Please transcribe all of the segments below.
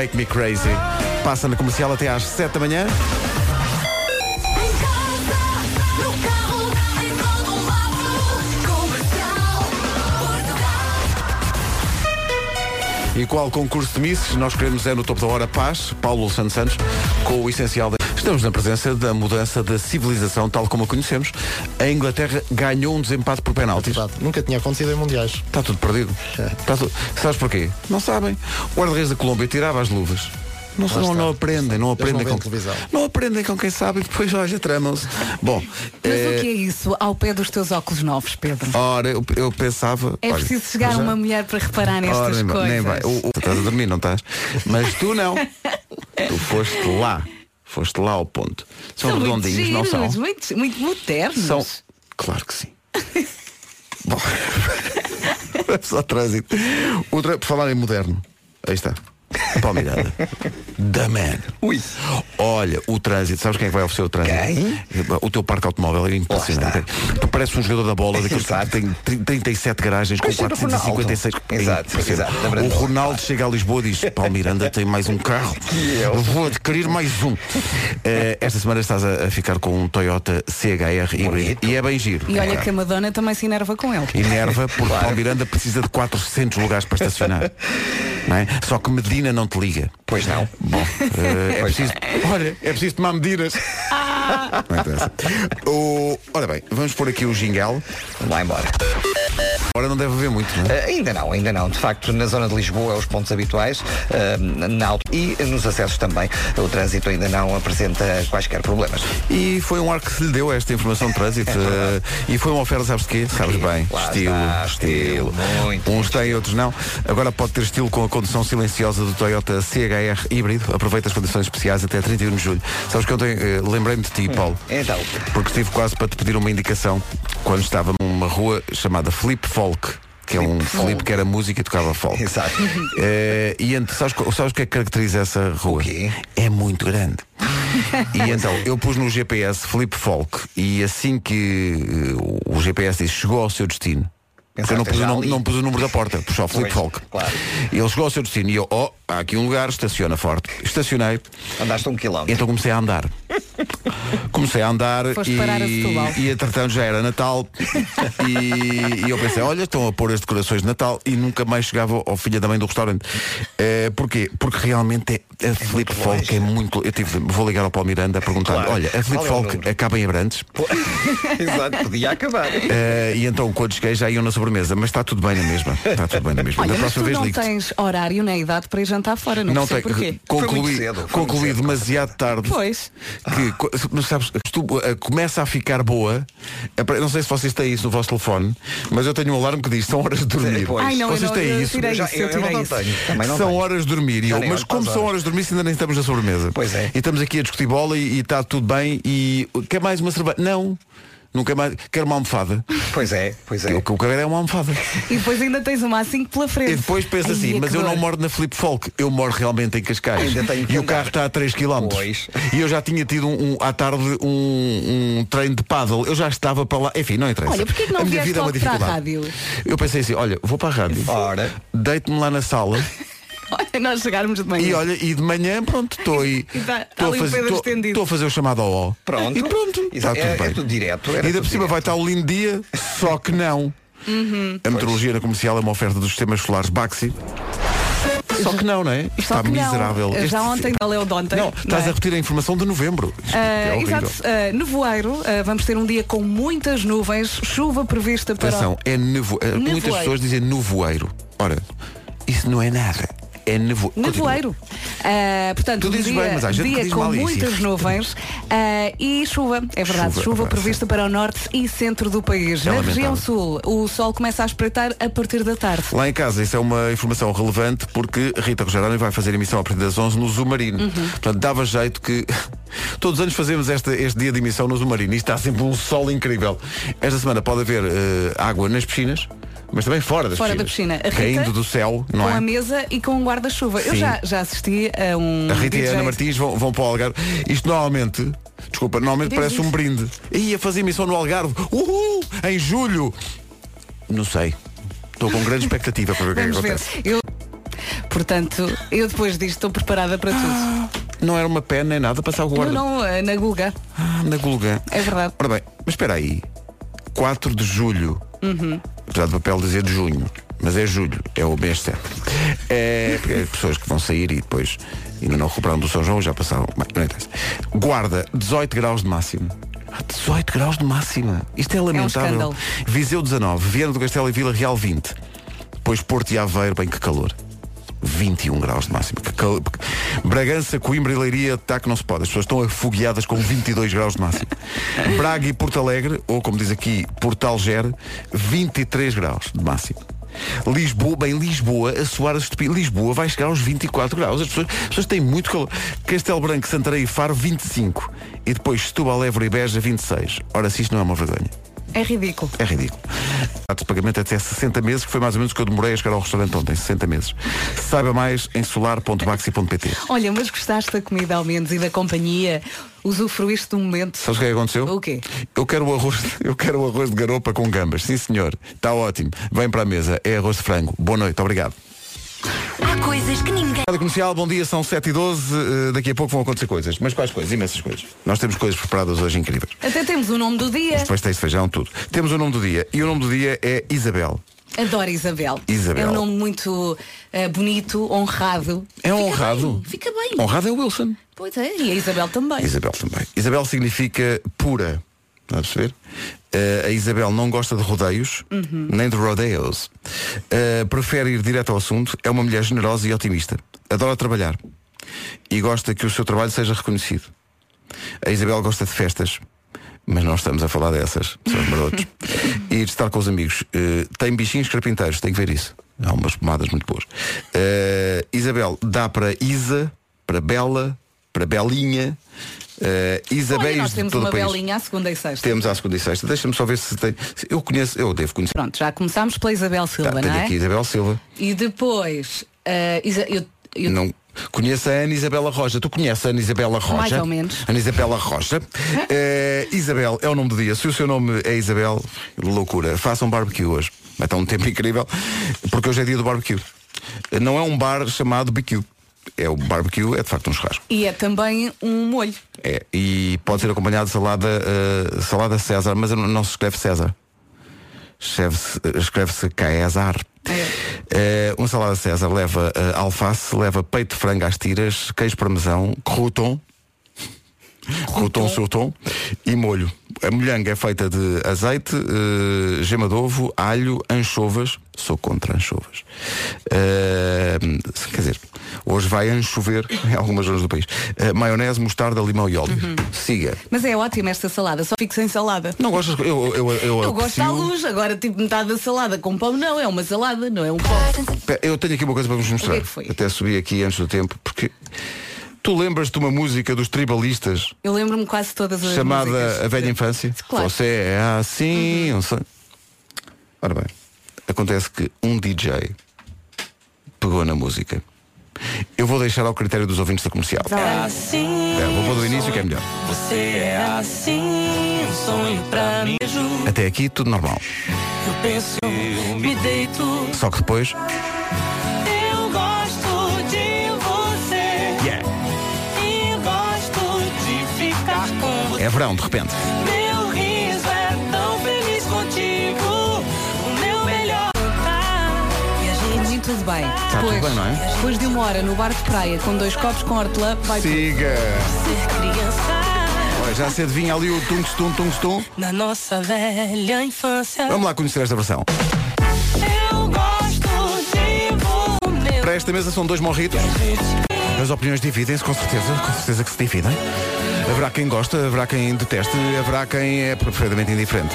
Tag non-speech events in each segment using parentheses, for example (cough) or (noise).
Make Me Crazy. Passa na comercial até às 7 da manhã. E qual concurso de Misses nós queremos é no topo da hora Paz, Paulo Santos Santos, com o essencial da... Estamos na presença da mudança da civilização tal como a conhecemos. A Inglaterra ganhou um desempate por penaltis. Verdade. Nunca tinha acontecido em mundiais. Está tudo perdido. Está tudo... Sabes porquê? Não sabem. O guarda-redes da Colômbia tirava as luvas. Não, não, está. não aprendem, não aprendem não com televisão. Não aprendem com quem sabe e depois olha, tramam-se. Bom, Mas eh, o que é isso ao pé dos teus óculos novos, Pedro? ora, eu, eu pensava. É olha, preciso chegar já- uma mulher para reparar nestas Ora, nem vai- coisas. nem vai. O- o- tu estás a dormir, não estás? Mas tu não. (laughs) tu foste lá. Foste lá ao ponto. São, muito redondinhos, não são? giros, Muito, muito modernos. São. Claro que sim. (laughs) Bom. (laughs) Vamos ao trânsito. O trâ- Por falar em moderno. Aí está. Palmeirada. The man. Ui. Olha, o trânsito, sabes quem é que vai oferecer o trânsito? Quem? O teu parque automóvel é impressionante. Tu parece um jogador da bola (laughs) daqueles que tem 30 37 garagens com Pois era o 456. Ronaldo. Exato, É exato, da O. Ronaldo chega a Lisboa e diz: Paulo Miranda tem mais um carro. (laughs) Vou adquirir mais um. Eh, esta semana estás a, a ficar com um Toyota CHR híbrido. E é bem giro. E olha que a Madonna também se enerva com ele. Enerva porque (laughs) Paulo Miranda precisa de 400 lugares para estacionar. Não é? Só que Medina não te liga. Pois não. Bom, eh, é preciso. Olha, é preciso tomar medidas. Não interessa. O, ora bem, vamos pôr aqui o jingle. Vamos lá embora. Agora não deve haver muito, não é? Uh, ainda não, ainda não. De facto, na zona de Lisboa, os pontos habituais, uh, na auto e nos acessos também, o trânsito ainda não apresenta quaisquer problemas. E foi um ar que se lhe deu esta informação de trânsito. (laughs) eh, e foi uma oferta, sabes de quê? Sabes bem. Lá estilo, está, estilo. estilo, muito. Uns têm, outros não. Agora pode ter estilo com a condução silenciosa do Toyota CHR híbrido. Aproveita as condições especiais até 31 de julho. Sabes que ontem eh, lembrei-me de ti, Paulo. Então, Porque estive quase para te pedir uma indicação quando estava numa rua chamada Flip Folk. Que é um. Flip que era música e tocava folk. Exato. (laughs) Eh, e ent- sabes, co- sabes o que é que caracteriza essa rua? quê? É muito grande. (laughs) e então eu pus no GPS Flip Folk e assim que eh, o GPS disse chegou ao seu destino. Porque eu não Pensaste pus, o já nome- ali. não pus o número da porta, Flip Pois, Folk. claro. E ele chegou ao seu destino e eu, oh, há aqui um lugar, estaciona forte. Estacionei, andaste um quilómetro. então comecei a andar. Comecei a andar Foste e, e entretanto já era Natal e, e eu pensei, olha, estão a pôr as decorações de Natal e nunca mais chegava ao filho da mãe do restaurante. Eh, porquê? Porque realmente é, a Flip Folk é muito. Eu tive, vou ligar ao Paulo Miranda a perguntar Claro. olha, a Flip Qual é Folk número? acaba em Abrantes (laughs) Exato, podia acabar. Eh, e então quando cheguei já iam na sobremesa, mas está tudo bem na mesma. Está tudo bem na mesma. Olha, da próxima vez não ligo tens horário nem idade para ir jantar fora, não, não sei tem, porquê. Concluí, cedo, foi concluí cedo. demasiado tarde. Pois. que co- mas sabes, tu, uh, começa a ficar boa. É Não sei se vocês têm isso no vosso telefone, mas eu tenho um alarme que diz são horas de dormir. Pois. Ai, não, vocês não, têm eu isso? tirei Já- isso, eu eu não tenho. isso. Não são tenho. horas de dormir. Eu, mas como para as são horas. horas de dormir se ainda nem estamos na sobremesa? Pois é. E estamos aqui a discutir bola e e está tudo bem e quer mais uma cerveja? Não. Nunca mais. Quero uma almofada. Pois é, pois é. O que eu quero é uma almofada. E depois ainda tens uma assim pela frente. E depois pensa assim, é mas eu não dor. moro na Flip Folk, eu moro realmente em Cascais. Ainda tenho que e o carro está a 3 km. Pois. E eu já tinha tido um, um- à tarde um, um treino de paddle. Eu já estava para lá. Enfim, não interessa. Olha, porquê que não a minha vida é uma logo para a dificuldade. rádio? Eu pensei assim, olha, vou para a rádio. Deito-me lá na sala Olha, nós chegarmos de manhã. e olha, e de manhã, pronto, estou aí. (laughs) Estou a o fazer- a fazer o chamado ao ó. Pronto. E pronto. Está Exato. tudo É- bem. é tudo direto, E ainda tudo por cima vai estar um lindo dia, só que não. Uhum. A meteorologia na comercial é uma oferta dos sistemas solares Baxi. Só que não, não é? Só está não. miserável. Já Este- ontem, valeu de ontem. Não, não estás é? a repetir a informação de novembro. Isto é exato, Ah, nevoeiro, Ah, vamos ter um dia com muitas nuvens, chuva prevista para. Atenção, é nevo... eh, Muitas Nevoeiro. pessoas dizem nevoeiro. Ora, isso não é nada. É nevo... Nevoeiro. Ah, portanto, Tu um dizes dia, bem, mas há gente dia diz com mal isso. muitas nuvens ah, e chuva, é verdade, Chuva, chuva, pá, prevista para o norte e centro do país. É Na região sul, o sol começa a espreitar a partir da tarde. Lá em casa, isso é uma informação relevante porque Rita Rogeroni vai fazer emissão a partir das 11 no Zumarino. Uhum. Portanto, dava jeito que (laughs) todos os anos fazemos este, este dia de emissão no Zumarino e está sempre um sol incrível. Esta semana pode haver eh, água nas piscinas, mas também fora das Fora da piscina. A Caindo Rita, do céu, não com é? a mesa e com um guarda-chuva. Eu Sim. já, já assisti a um. A Rita e a DJ Ana Martins vão, vão para o Algarve. Isto normalmente, desculpa, normalmente Diz parece isso. um brinde. Ia fazer emissão no Algarve. Uhul! Em julho. Não sei. Estou com grande expectativa para ver o que é que Vamos ver. acontece. Eu... Portanto, eu depois disto estou preparada para tudo. Não era uma pena nem nada passar o Não, guarda. não, eh, na Guga. Ah, na Gulgã. É verdade. Ora bem, mas espera aí. 4 de julho. Uhum. Apesar do papel dizer de junho. Mas é julho, é o mês certo. É, as pessoas que vão sair e depois ainda não recuperaram do São João já passaram. Guarda, 18 graus de máximo. Ah, 18 graus de máxima. Isto é lamentável. escândalo. Viseu 19, Viana do Castelo e Vila Real 20. Depois Porto e Aveiro, bem que calor. 21 graus de máximo. Que cal- Bragança, Coimbra e Leiria, está que não se pode. As pessoas estão afogueadas com 22 graus de máximo. (laughs) Braga e Porto Alegre, ou como diz aqui, Porto Alger, 23 graus de máximo. Lisboa, bem, Lisboa, a soar a estupidez. Lisboa vai chegar aos 24 graus. As pessoas, as pessoas têm muito calor. Castelo Branco, Santarém e Faro, 25. E depois Setúbal, Évora e Beja, 26. Ora, se isto não é uma vergonha. É ridículo. É ridículo. Ato de pagamento até 60 meses, que foi mais ou menos o que eu demorei a chegar ao restaurante ontem, 60 meses. Saiba mais em solar.maxi.pt. Olha, mas gostaste da comida ao menos e da companhia? Usufruíste do momento? Sabes o que é que aconteceu? O quê? Eu quero o arroz, (laughs) eu quero o arroz de garopa com gambas. Sim, senhor. Está ótimo. Vem para a mesa. É arroz de frango. Boa noite. Obrigado. Há coisas que ninguém. Rádio Comercial, bom dia, são 7 e 12 Eh, Daqui a pouco vão acontecer coisas. Mas quais coisas? Imensas coisas. Nós temos coisas preparadas hoje incríveis. Até temos o nome do dia. Pastéis de feijão, tudo. Temos o nome do dia. E o nome do dia é Isabel. Adoro Isabel. Isabel. É um nome muito eh, bonito, honrado. É Fica honrado. bem, fica bem. Honrado é o Wilson. Pois é, e a Isabel também. Isabel também. Isabel significa pura. Está a perceber? Eh, a Isabel não gosta de rodeios, nem de rodeos. Eh, prefere ir direto ao assunto. É uma mulher generosa e otimista. Adora trabalhar. E gosta que o seu trabalho seja reconhecido. A Isabel gosta de festas. Mas não estamos a falar dessas, são os marotos. (laughs) e de estar com os amigos. Eh, tem bichinhos carpinteiros, tem que ver isso. Há umas pomadas muito boas. Isabel dá para Isa, para Bela, para Belinha, eh, Olha, Isabéis nós de temos todo uma belinha à segunda e sexta. Temos à segunda e sexta. Deixa-me só ver se tem. Eu conheço, eu devo conhecer. Pronto, já começámos pela Isabel Silva, Tá, não é? aqui Isabel Silva. E depois, eh, Isa- eu, eu- Não. Conheço a Ana Isabela Roja. Tu conheces a Ana Isabela Roja? Mais ou menos. Ana Isabela Roja. (laughs) Eh, Isabel é o nome do dia. Se o seu nome é Isabel, loucura. Faça um barbecue hoje. Vai estar um tempo (laughs) incrível. Porque hoje é dia do barbecue. Não é um bar chamado BQ. É o barbecue, é de facto um churrasco. e é também um molho. É, e pode ser acompanhado de salada, eh, salada César, mas não, se escreve César. Escreve-se escreve-se Caesar. Eh, uma salada César leva eh, alface, leva peito de frango às tiras, queijo parmesão, crouton, crouton surton e molho. A molhanga é feita de azeite, eh, gema de ovo, alho, anchovas. Sou contra anchovas. Eh, quer dizer, hoje vai anchover em algumas zonas do país. Eh, maionese, mostarda, limão e óleo. Siga. Mas é ótima esta salada, só fico sem salada. Não gostas? Eu, eu, eu, Eu gosto aprecio- luz, agora tipo metade da salada com pão não, é uma salada, não é um pão. Eu tenho aqui uma coisa para vos mostrar. O que é que? Até subi aqui antes do tempo, porque tu lembras de uma música dos tribalistas Eu lembro-me quase todas as chamada músicas. A Velha Infância? Claro. Você é assim. não sei. Ora bem, acontece que um DJ pegou na música. Eu vou deixar ao critério dos ouvintes da comercial. Assim, É, vou pôr do início que é melhor. você é assim, um sonho pra mim. Eu Até aqui tudo normal. penso, eu me deito. Só que depois. Eu gosto de você. E gosto de ficar com você. É verão, de repente. Tudo bem. tudo depois, bem, não é? depois de uma hora no bar de praia com dois copos com hortelã, vai tudo. Siga! Olha, já se adivinha ali o tungstum, tungstum. Na nossa velha infância. Vamos lá conhecer esta versão. Eu gosto de você. Para esta mesa são dois morritos. As opiniões dividem-se, com certeza, com certeza que se dividem. Haverá quem gosta, haverá quem deteste, haverá quem é perfeitamente indiferente.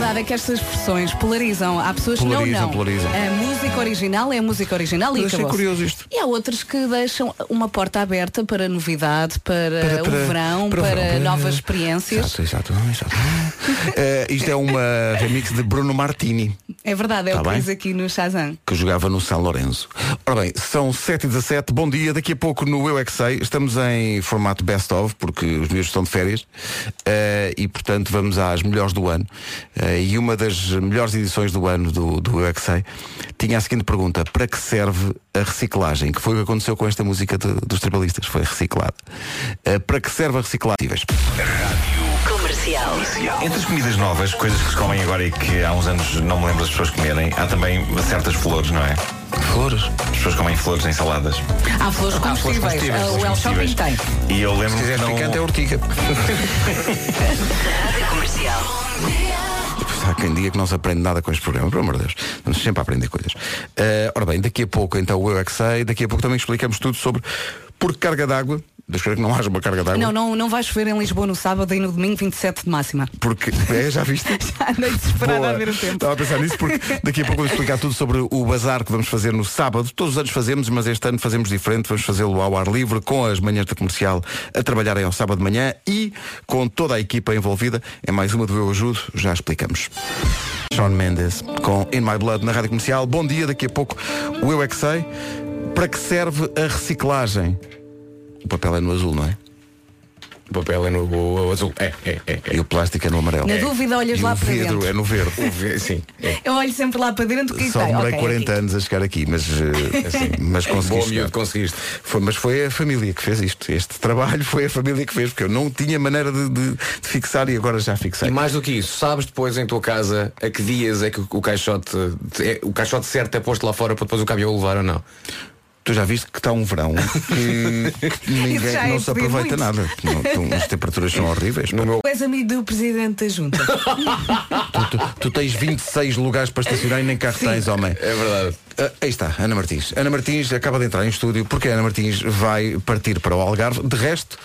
Verdade é que estas versões polarizam. Há pessoas que Polarizam, não, não. polarizam. A música original é a música original e Mas achei acabou curioso isto. E há outras que deixam uma porta aberta para novidade, para, Para- para- o verão, para para, o verão, para- novas experiências. Exato, exato, exato. (laughs) Eh, isto é uma remix de Bruno Martini, É verdade, é Tá o que bem. diz aqui no Shazam. que jogava no São Lourenço. Ora bem, são 7 e 17 bom dia. Daqui a pouco no Eu é que Sei, estamos em formato best of, porque os meus estão de férias, eh, e portanto vamos às melhores do ano. Eh, e uma das melhores edições do ano do, do Eu é que Sei tinha a seguinte pergunta: para que serve a reciclagem? Que foi o que aconteceu com esta música de- dos tribalistas, foi reciclada. Eh, para que serve a reciclagem? Comercial. Entre as comidas novas, coisas que se comem agora e que há uns anos não me lembro das pessoas comerem, há também certas flores, não é? Flores. As pessoas comem flores em saladas. Há flores comestíveis. comestíveis, Ah, o El flores Shopping tem. E eu lembro Se quiser que não... picante é urtiga. (laughs) Rádio Comercial. Há quem diga que não se aprende nada com este programa, pelo amor de Deus. Vamos sempre a aprender coisas. Eh, ora bem, daqui a pouco, então, o Eu é sei, daqui a pouco também explicamos tudo sobre por carga d'água. Deixa eu ver que não haja uma carga d'água. Não, não, não vai chover em Lisboa no sábado e no domingo 27 de máxima. Porque. É, já viste? (laughs) Andei desesperada Boa. a ver o tempo. Estava a pensar nisso porque daqui a pouco vamos explicar tudo sobre o bazar que vamos fazer no sábado. Todos os anos fazemos, mas este ano fazemos diferente. Vamos fazê-lo ao ar livre, com as manhãs da comercial a trabalharem ao sábado de manhã e com toda a equipa envolvida. É mais uma do Eu Ajudo, já explicamos. Sean Mendes com In My Blood na rádio comercial. Bom dia, daqui a pouco o Eu é que sei. Para que serve a reciclagem? O papel é no azul, não é? O papel é no o azul. É, é, é. é. E o plástico é no amarelo. Na dúvida, olhas E lá o para vidro dentro. é no verde. (laughs) O ve- Sim. É. Eu olho sempre lá para dentro que Só demorei Ok, 40 aqui. anos a chegar aqui, mas, eh, assim, mas consegui. Boa chegar. miúdo, conseguiste. Foi, mas foi a família que fez isto. Este trabalho foi a família que fez, porque eu não tinha maneira de, de- de fixar e agora já fixei. E mais do que isso, sabes depois em tua casa a que dias é que o caixote é, o caixote certo é posto lá fora para depois o caminhão o levar ou não? Tu já viste que está um verão que, que (laughs) ninguém é não se aproveita muito. nada. Não, as temperaturas são horríveis. No meu Tu és amigo do presidente da junta. (laughs) Tu, tu- tu tens 26 lugares para estacionar e nem carro tens, homem. é verdade. Ah, aí está, Ana Martins. Ana Martins acaba de entrar em estúdio porque a Ana Martins vai partir para o Algarve. De resto,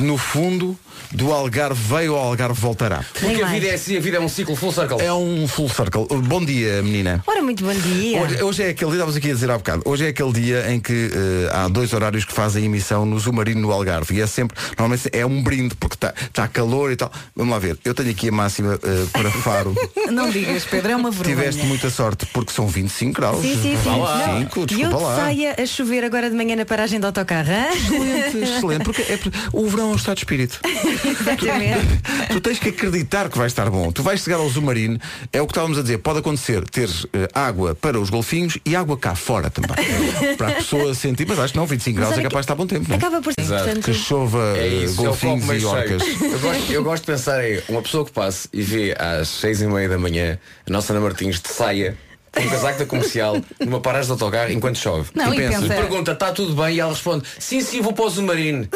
no fundo, do Algarve veio ao Algarve voltará. Porque a vida é assim, a vida é um ciclo full circle. É um full circle. Bom dia, menina. Ora, muito bom dia. Hoje, hoje é aquele dia, estávamos aqui a dizer há bocado, hoje é aquele dia em que eh, há dois horários que fazem emissão no Zumarino no Algarve e é sempre, normalmente é um brinde porque está tá calor e tal. Vamos lá ver, eu tenho aqui a máxima eh, para (laughs) Faro. Não digas, Pedro, é uma vergonha. Tiveste muita sorte porque são 25 graus. Sim, sim, sim. Lá. Não, 25, e eu desculpa de lá. saia a chover agora de manhã na paragem do autocarro. hã? Excelente, excelente, porque é- o verão é um estado de espírito. (laughs) Exatamente. (laughs) Tu tens que acreditar que vai estar bom. Tu vais chegar ao Zumarino, é o que estávamos a dizer, pode acontecer ter eh, água para os golfinhos e água cá fora também. (laughs) para a pessoa sentir, mas acho que não, 25 graus olha é capaz de estar bom tempo. Não é? Acaba por ser. Portanto, Que chova É eh, isso, é golfinhos e orcas. Eu gosto, eu gosto de pensar em uma pessoa que passe e vê às seis e meia da manhã a nossa Ana Martins de saia com um casaco da comercial (laughs) numa paragem de autocarro enquanto chove. Não, E e pensa, pensa. Pergunta, está tudo bem? E ela responde, sim, sim, vou para o submarino.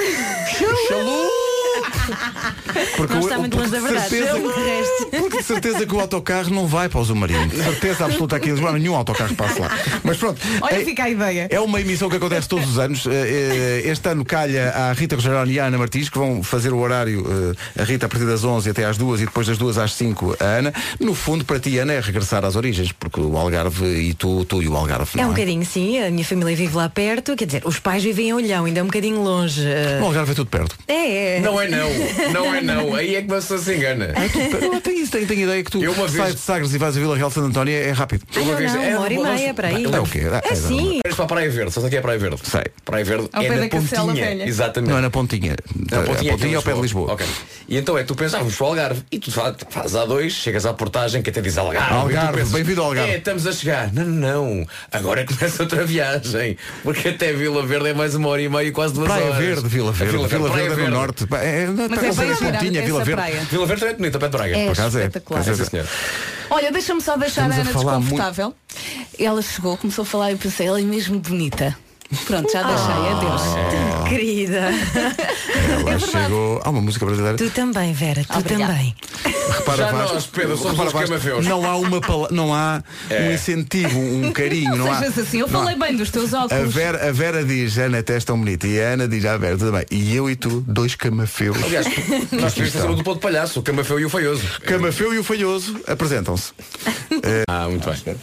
Porque não está muito longe da de verdade. certeza- resto. Porque de certeza que o autocarro não vai para o Zumarino. De certeza absoluta aqui em Lisboa, nenhum autocarro passa lá. Mas pronto. Olha, é- fica a ideia. É uma emissão que acontece todos os anos. Eh, eh, Este ano calha à Rita Rogeroni e à Ana Martins, que vão fazer o horário, eh, a Rita a partir das 11 até às 2 e depois das 2 às 5 a Ana. No fundo, para ti, Ana, é regressar às origens, porque o Algarve e tu, tu e o Algarve. É um bocadinho, sim. A minha família vive lá perto. Quer dizer, os pais vivem em Olhão, ainda é um bocadinho longe. O Algarve é tudo perto. É, é. Não é não, não é não. Aí é que você se engana. Eu tenho, tenho, tenho ideia que tu Eu uma vez- sai de Sagres e vais a Vila Real de Santo António é, é rápido. Ah, não, vez- não, é, uma hora e meia para aí. É o quê? É sim. Vamos para a Praia Verde, sabes o que é a Praia Verde? Sei. Praia Verde Ao é pé na da pontinha. Velha. Exatamente. Não é na pontinha. Na a pontinha, aqui em ao pé de Lisboa. Ok. E então é, tu pensas, ah, vamos para o Algarve. E tu fa- fazes a dois, chegas à portagem que até diz Algarve. Algarve, tu pensas, bem-vindo ao Algarve. É, estamos a chegar. Não, não, não. Agora (laughs) começa outra viagem. Porque até Vila Verde é mais uma hora e meia, quase duas Praia horas. Verde, Vila Verde. Vila Verde, Praia é no Verde. É, Mas está é bem essa gira pontinha, essa Vila Verde. praia. Vila Verde é bonita, pé de Braga. É Por acaso é. espetacular. Por acaso é. Olha, deixa-me só deixar Estamos a a Ana falar desconfortável. Ela chegou, começou a falar e eu pensei, ela é mesmo bonita. Pronto, já deixei, adeus. Querida. (laughs) Ela chegou. Há uma música brasileira. Tu também, Vera, tu Obrigada. também. Repara, Já Vasco, nós, Pedro, somos repara, Vasco, camafeus. Não há uma pala- não há um incentivo, um carinho, não Não há. sejas assim, eu não há. falei bem dos teus A óculos. Vera, a Vera diz, Ana até és tão bonita. E a Ana diz à Vera, tudo bem. E eu e tu, dois camafeus. Aliás, nós devíamos fazer o do ponto de palhaço, o camafeu e o feioso. Camafeu e o falhoso apresentam-se. Ah, muito bem.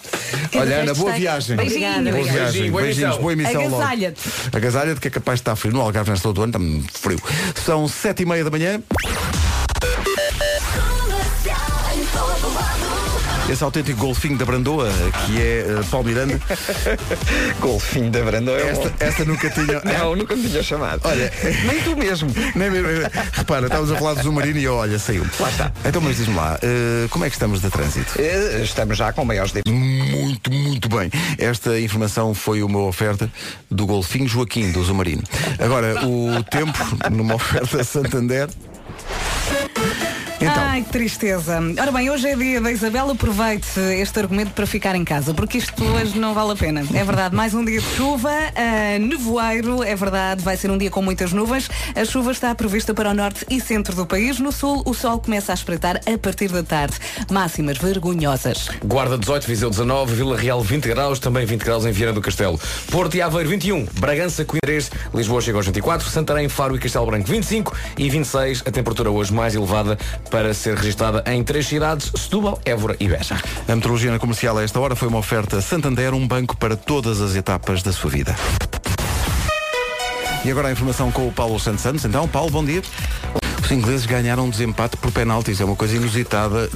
Olha, Ana, boa viagem. Obrigada, Boa viagem. Beijinho, boa Beijinhos, emissão. boa emissão logo. Agasalha-te. Agasalha-te que é capaz de estar frio no Algarve nesta altura está frio. São sete e meia da manhã. Esse autêntico golfinho da Brandoa, que é eh, Paulo Miranda. (laughs) Golfinho da Brandoa. é Esta, esta nunca tinha. (laughs) Não, nunca me tinha chamado. Olha, nem tu mesmo. (laughs) Nem mesmo. Repara, estávamos a falar do submarino e olha, saiu. Lá está. Então, mas diz-me lá, eh, como é que estamos de trânsito? Eh, Estamos já com maiores de... Muito, muito bem. Esta informação foi uma oferta do Golfinho Joaquim, do Zumarino. Agora, o tempo, numa oferta Santander. Então, Ai, que tristeza. Ora bem, hoje é dia da Isabel, aproveite este argumento para ficar em casa, porque isto hoje não vale a pena. É verdade, mais um dia de chuva, ah, nevoeiro, é verdade, vai ser um dia com muitas nuvens. A chuva está prevista para o norte e centro do país. No sul, o sol começa a espreitar a partir da tarde. Máximas vergonhosas. Guarda 18, Viseu 19, Vila Real 20 graus, também 20 graus em Viana do Castelo. Porto e Aveiro 21, Bragança, Coimbra 3, Lisboa chega aos 24, Santarém, Faro e Castelo Branco 25 e 26, a temperatura hoje mais elevada para ser registada em três cidades, Setúbal, Évora e Beja. a meteorologia na comercial a esta hora foi uma oferta Santander, um banco para todas as etapas da sua vida. E agora a informação com o Paulo Santos Santos. Então, Paulo, bom dia. Os ingleses ganharam um desempate por penaltis. É uma coisa inusitada.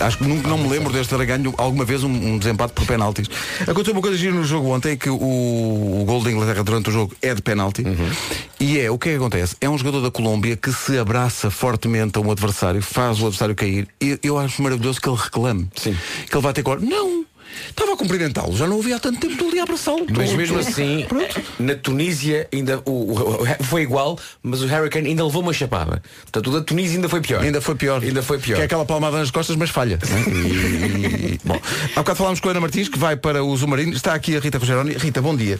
Acho que nunca não me lembro deste ter ganho alguma vez um, um desempate por penaltis. Aconteceu uma coisa gira no jogo ontem que o, o gol da Inglaterra durante o jogo é de penalti. E é, o que é que acontece? É um jogador da Colômbia que se abraça fortemente a um adversário, faz o adversário cair. E eu acho maravilhoso que ele reclame. Sim. Que ele vai ter que. Não! Estava a cumprimentá-lo, já não havia há tanto tempo, estou ali a abraçá-lo. Mas mesmo assim, na Tunísia ainda o, o- o- foi igual, mas o Hurricane ainda levou uma chapada. Portanto, o da Tunísia ainda foi pior. Ainda foi pior. Ainda foi pior. Que é aquela palmada nas costas, mas falha. né? E- e- bom, há bocado falámos com a Ana Martins, que vai para o Zumarino. Está aqui a Rita Rogeroni. Rita, bom dia.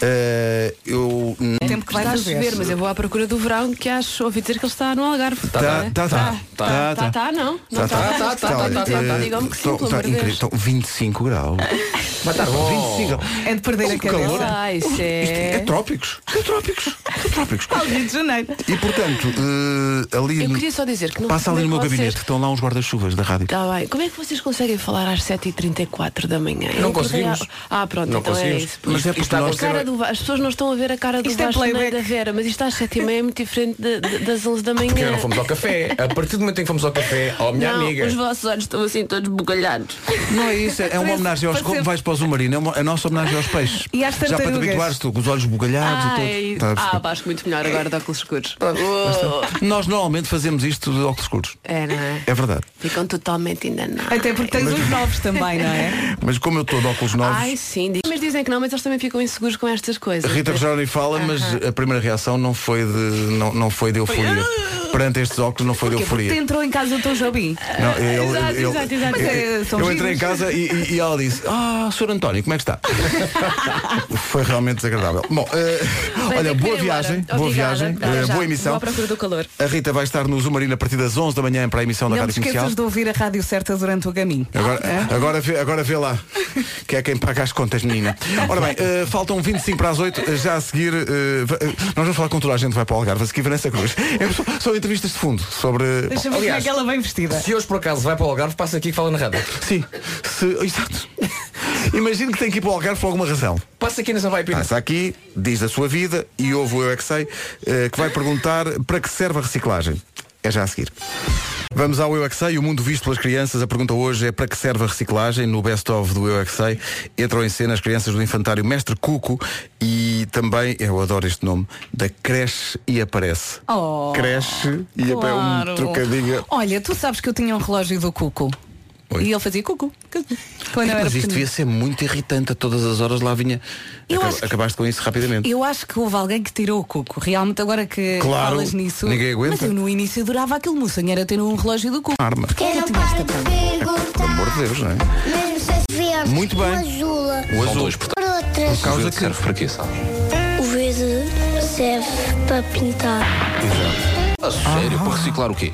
Eh, eu. O tempo que vai Está a fazer. chover, mas eu vou à procura do verão que acho, ouvi dizer que ele está no Algarve. Tá, tá, tá, tá. Tá, tá, tá, não. Não Tá, tá, está. tá, tá, tá. Digam-me que sim, Então, pelo tá amor de. Deus. Então, 25 graus. Mas está bom. 25 graus. É de perder a Que calor. cabeça. Ah, isso Isto é é... trópicos. É trópicos. É trópicos. Ao Rio de Janeiro. E portanto, eh, ali. Eu queria só dizer que não Passa ali no meu é que gabinete, vocês- que estão lá uns guarda-chuvas da rádio. Tá bem. Como é que vocês conseguem falar às 7h34 da manhã? Não Eu conseguimos. à- Ah, pronto, Não então é conseguimos. isso. Mas é porque nós- A cara do As pessoas não estão a ver a cara do Isto é Vasco nem playback. da Vera, mas isto às 7h30 é muito diferente de- de- das 11 da manhã. Porque não fomos ao café. A partir do momento em que fomos ao café, ó minha não, amiga. os vossos olhos estão assim todos bugalhados. Não é isso, é uma Parece- homenagem aos. Como vais para o Zumarino, é uma, a nossa homenagem aos peixes. E às Já para te habituares tu, com os olhos bugalhados e Ah, tudo. é. Tá ah, Vasco, muito melhor agora de óculos escuros. (laughs) Oh, Nós normalmente fazemos isto de óculos escuros. é, não é? É verdade. Ficam totalmente enganados. Até porque tens os novos também, não é? Mas como eu estou de óculos novos, Ai, sim. diz- Mas dizem que não, mas eles também ficam inseguros com estas coisas. Rita Rogeroni fala, mas a primeira reação não foi de, não, não foi de euforia. Perante estes óculos não foi de Porque euforia. te entrou em casa o teu Jobi. Não, ele- Exato, ele- exato, exato. Mas é, eu entrei em casa e, e- e ela disse, ah, Sr. António, como é que está? (laughs) Foi realmente desagradável. Bom, eh, Bem, olha, boa ir embora. viagem, boa Obrigada. viagem, eh, já. boa emissão. Procura do calor. A Rita vai estar no Zumarino a partir das 11 da manhã para a emissão da Não te Rádio Comercial. esqueças de ouvir a rádio certa durante o caminho. Agora, agora, vê, agora vê lá, que é quem paga as contas, menina. Ora bem, eh, faltam 25 para as 8, eh, já a seguir, eh, eh, nós vamos falar com toda a gente vai para o Algarve, a seguir Vanessa Cruz. É só, só entrevistas de fundo sobre. Deixa-me ver como é Aliás, que ela vem vestida. Se hoje por acaso vai para o Algarve, passa aqui que fala na rádio. Sim, se, exato. (laughs) Imagino que tem que ir para o Algarve por alguma razão. Passa aqui nessa vai. Passa aqui, diz a sua vida e ouve o Eu é que sei, eh, que vai perguntar para que serve a reciclagem. É já a seguir. Vamos ao Eu é sei, o mundo visto pelas crianças. A pergunta hoje é para que serve a reciclagem? No best-of do Eu é sei, entram em cena as crianças do infantário Mestre Cuco e também, eu adoro este nome, da Creche e Aparece. Oh, Creche e Aparece. claro. Um trocadilho. Olha, tu sabes que eu tinha um relógio do Cuco. Oi. E ele fazia cuco, Quando era Mas isto devia ser muito irritante a todas as horas lá vinha. Eu Acab- que- Acabaste com isso rapidamente. Eu acho que houve alguém que tirou o cuco. Realmente agora que Claro, falas nisso. ninguém aguenta. Mas eu no início adorava aquele moço. Era ter um relógio do cuco. Arma. Porquê que eu tinha esta prova? Pelo amor de Deus, não é? Mesmo se verde, Muito bem. o azul, O azul. por outras. Por causa que serve para quê, sabes? O verde serve para pintar A sério, para reciclar o quê?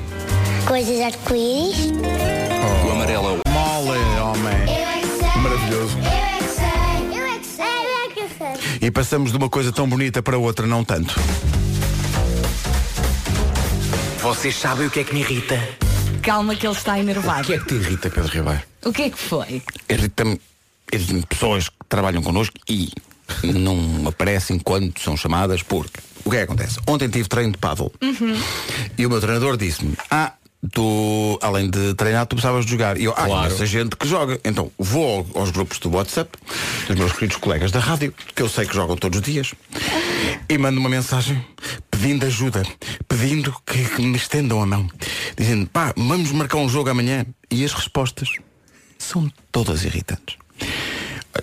coisas arco-íris. O amarelo o... mole, homem. Eu é. Maravilhoso. Eu é que sei. Eu é que sei. Eu é que sei. E passamos de uma coisa tão bonita para outra, não tanto. Vocês sabem o que é que me irrita? Calma que ele está O enervado. que é que te irrita, Pedro Ribeiro? O que é que foi? Irrita-me irrita pessoas que trabalham connosco e não aparecem quando são chamadas porque o que é que acontece? Ontem tive treino de paddle e o meu treinador disse-me, ah, tu, além de treinar, tu precisavas de jogar. E eu, ah, Claro. essa gente que joga. Então vou ao- aos grupos do WhatsApp dos meus queridos colegas da rádio, que eu sei que jogam todos os dias, e mando uma mensagem pedindo ajuda, pedindo que, que me estendam a mão, dizendo, pá, vamos marcar um jogo amanhã. E as respostas são todas irritantes.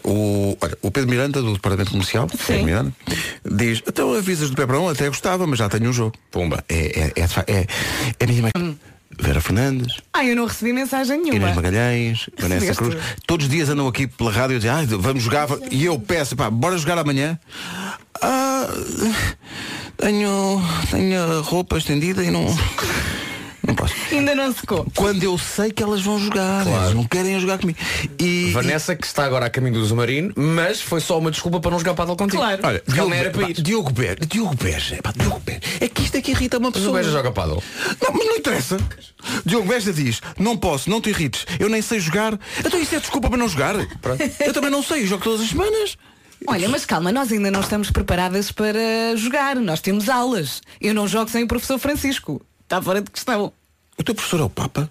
O, olha, o Pedro Miranda, do Departamento Comercial, Pedro Miranda, diz, então avisas do pé para um, até gostava, mas já tenho um jogo. Pumba. É, é, é, é, é a mesma Vera Fernandes, Ah, eu não recebi mensagem Inês nenhuma. Magalhães, (laughs) Vanessa? Cruz, todos os dias andam aqui pela rádio e dizem, ah, vamos jogar, e eu peço, pá, bora jogar amanhã. Ah, tenho, tenho a roupa estendida e não. Não posso. (laughs) Ainda não secou. Quando eu sei que elas vão jogar, elas não querem jogar comigo. E, Vanessa que está agora a caminho do Zumarino, mas foi só uma desculpa para não jogar paddle contigo. Claro. Olha, Diogo, não era para pá, ir. Diogo Beja, Diogo Beja, pá, Diogo Beja. É que isto é que irrita uma pessoa. Beja joga paddle. Não, mas não interessa. Diogo Beja diz, não posso, não te irrites, eu nem sei jogar. Então isso é desculpa para não jogar. Eu também não sei, eu jogo todas as semanas. Olha, mas calma, nós ainda não estamos preparadas para jogar. Nós temos aulas. Eu não jogo sem o professor Francisco. Está fora de questão. O teu professor é o Papa?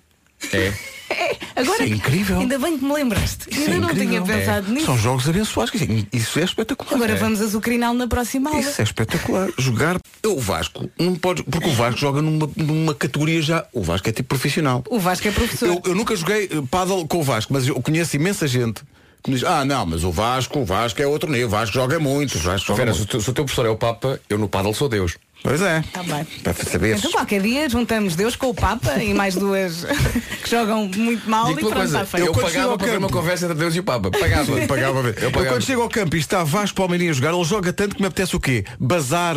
É. (laughs) Agora, Isso é incrível. ainda bem que me lembraste. Isso ainda é não incrível. tinha pensado nisso. São jogos abençoados. Isso é espetacular. Agora É. vamos azucriná-lo na próxima aula. Isso é espetacular. Jogar. O Vasco, não pode. Porque o Vasco joga numa, numa categoria já. O Vasco é tipo profissional. O Vasco é professor. Eu, eu nunca joguei eh, paddle com o Vasco, mas eu conheço imensa gente que me diz, ah não, mas o Vasco, o Vasco é outro nível, o Vasco joga muito, o Vasco joga Vera, se o, muito. teu, se o teu professor é o Papa, eu no paddle sou Deus. Pois é. Tá bem. Para saber. Então qualquer dia juntamos Deus com o Papa e mais duas (laughs) que jogam muito mal e uma pronto, coisa, está feito. eu pagava para ver uma campo- conversa entre Deus e o Papa. Pagava. Pagava. Eu Eu pagava. quando chego ao campo e está Vasco Palmeirinho a jogar, ele joga tanto que me apetece o quê? Bazar.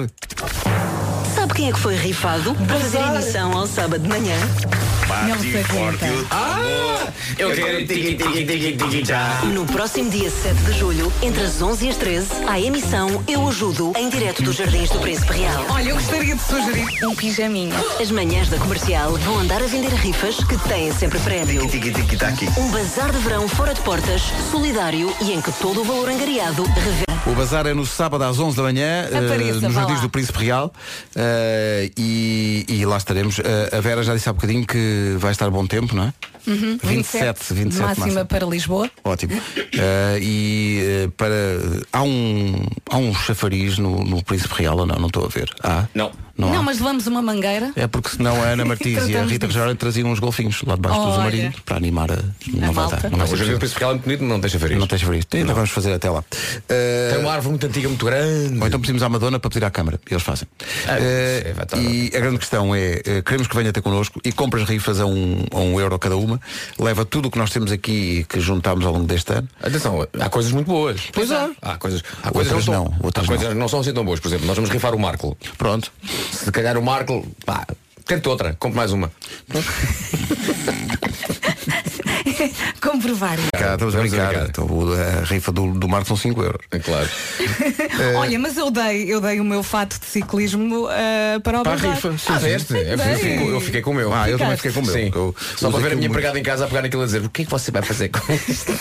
Sabe quem é que foi rifado para fazer emissão ao sábado de manhã? Não se aguenta. Eu quero já. No próximo dia 7 de julho, entre as 11 e as 13, há emissão Eu Ajudo, em direto dos Jardins do Príncipe Real. Olha, eu gostaria de sugerir um pijaminha. As manhãs da comercial vão andar a vender rifas que têm sempre prémio. Taki. Um bazar de verão fora de portas, solidário e em que todo o valor angariado revela. O bazar é no sábado às 11 da manhã, eh, Apareça, nos Jardins lá. do Príncipe Real. eh, e, e lá estaremos. Eh, a Vera já disse há bocadinho que vai estar bom tempo, não é? 27, 27 Uhum. máxima máxima. para Lisboa. Ótimo. Eh, e eh, para. Há um, há um chafariz no, no Príncipe Real ou não? Não estou a ver. Há? Não. Não, Não, mas levamos uma mangueira. É porque senão a Ana Martins e a (laughs) Rita. Restaurante traziam uns golfinhos lá debaixo do Olha. Zumarino para animar a. Não vai dar. Não vai O ser Jardim possível. do Príncipe Real é muito bonito, não deixa ver Não isto. tens chafariz. Então vamos fazer até lá. Eh, Tem uma árvore muito antiga, muito grande. Ou então pedimos à Madonna para pedir à Câmara. E eles fazem. Ah, Eh, é, estar e a grande questão é, eh, queremos que venha ter connosco e compras rifas a um, a um euro cada uma. Leva tudo o que nós temos aqui e que juntámos ao longo deste ano. Atenção, há coisas muito boas. Pois há. Há coisas, há coisas Outras que não, não, são, outras há coisas não. que não são assim tão boas. Por exemplo, nós vamos rifar o Marco. Pronto. Se calhar o Marco, pá, tente outra, compre mais uma. (laughs) Comprovar. Cá, estamos a brincar. Então, a rifa do, do Marco são 5 euros. É claro. (laughs) (laughs) Olha, mas eu dei, eu dei o meu fato de ciclismo ah, para o Para a rifa. Ah, sim. deste? Eu, fiquei, eu fiquei com o meu. Ah, eu também fiquei com o meu. Sim. Eu Só para ver a aquilo minha muito. empregada em casa a pegar naquilo a dizer o que é que você vai fazer com isto?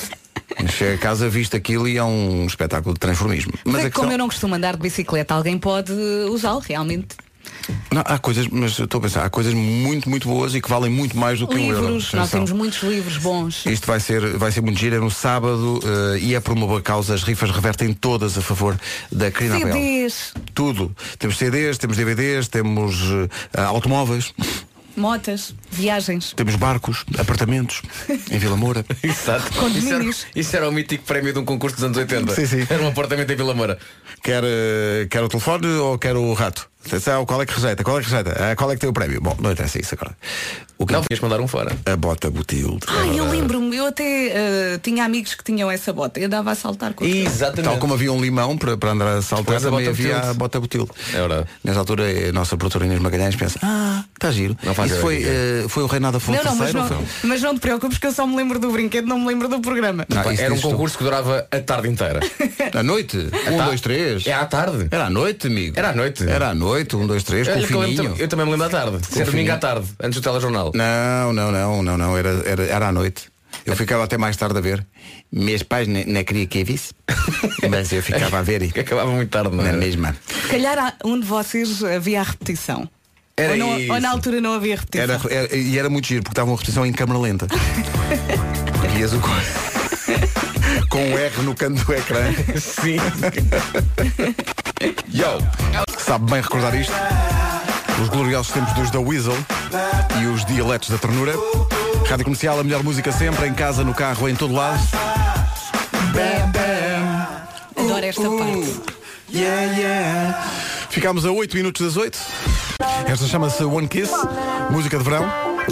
Chega a casa, viste aquilo e é um espetáculo de transformismo. Mas Mas é que como questão- eu não costumo andar de bicicleta, alguém pode usá-lo realmente. Não, há coisas, mas estou a pensar, há coisas muito, muito boas e que valem muito mais do que um euro. Livros, nós temos muitos livros bons. Isto vai ser, vai ser muito giro, é no sábado eh, e é por uma boa causa. As rifas revertem todas a favor da Querida Abel. CDs, Tudo. Temos CDs, temos DVDs, temos eh, automóveis, motas, viagens. temos barcos, apartamentos em Vila Moura. (laughs) Exato. Isso era, isso era o mítico prémio de um concurso dos anos 80. Sim, sim. Era um apartamento em Vila Moura. Quer, eh, quer o telefone ou quer o rato? Atenção, qual é que rejeita? Qual é que rejeita? Ah, qual é que tem o prémio? Bom, não interessa isso agora. O que Não, tinhas mandar um fora. A bota Butilde. Ai, eu lembro-me, eu até ah, tinha amigos que tinham essa bota. Eu andava a saltar com aquilo. Exatamente. Tal como havia um limão para, para andar a saltar, a também havia Butilde. a bota Butilde. É verdade. Nessa altura a nossa produtora Inês Magalhães pensa, ah, está giro. Não faz Isso foi, eh, foi o Reinado Afonso Não, não, mas não, mas não te preocupes que eu só me lembro do brinquedo, não me lembro do programa. Não, Era um dizes tu. concurso que durava a tarde inteira. (laughs) À noite? Um, dois, três. É à tarde. Era à noite, amigo. Era à noite. Era à noite, um, dois, três, com Olha que eu, fininho. eu também me lembro à tarde. Ser domingo à tarde, antes do telejornal. Não, não, não, não, não. Era, era, era à noite. Eu ficava até mais tarde a ver. Meus pais ne- não queria que eu visse. Mas eu ficava a ver e (laughs) acabava muito tarde, não na era? mesma. Se calhar há- um de vocês havia a repetição. Era ou, não- isso. ou na altura não havia repetição. Era, era- e era muito giro, porque estava uma repetição em câmara lenta. (laughs) Vias o co- (laughs) com um R no canto do ecrã. (laughs) Sim. Yo. Sabe bem recordar isto? Os gloriosos tempos dos da Weasel e os dialetos da ternura. Rádio Comercial, a melhor música sempre, em casa, no carro, em todo lado. Bam, bam. Adoro esta Uh, parte. Yeah, yeah. Ficámos a 8 minutos das 8. Esta chama-se One Kiss, música de verão.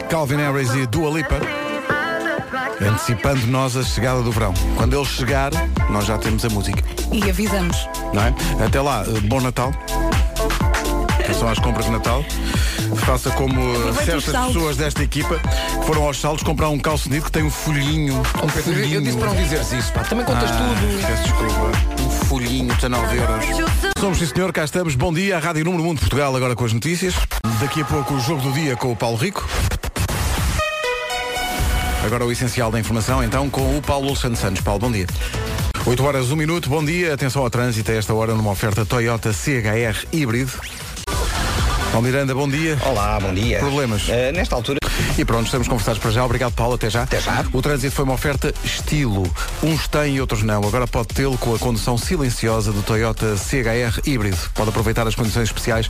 Calvin Harris e Dua Lipa. Antecipando nós a chegada do verão. Quando ele chegar, nós já temos a música. E avisamos. Não é? Até lá, eh, bom Natal. Atenção às compras de Natal. Faça como eh, certas pessoas desta equipa que foram aos saldos comprar um calçonido que tem um folhinho. Oh, Pedro, eu- eu disse para não dizeres isso, pá. Também contas Ah, tudo. Peço desculpa. Um folhinho, 19 euros. Somos sim senhor, cá estamos. Bom dia, a Rádio Número 1 de Portugal, agora com as notícias. Daqui a pouco o jogo do dia com o Paulo Rico. Agora o essencial da informação, então, com o Paulo Santos Santos. Paulo, bom dia. 8 horas, 1 minuto, bom dia. Atenção ao trânsito a esta hora numa oferta Toyota CHR híbrido. Paulo Miranda, bom dia. Olá, bom dia. Problemas? Eh, nesta altura. E pronto, estamos conversados para já. Obrigado, Paulo. Até já. Até já. O trânsito foi uma oferta estilo. Uns têm e outros não. Agora pode tê-lo com a condução silenciosa do Toyota CHR híbrido. Pode aproveitar as condições especiais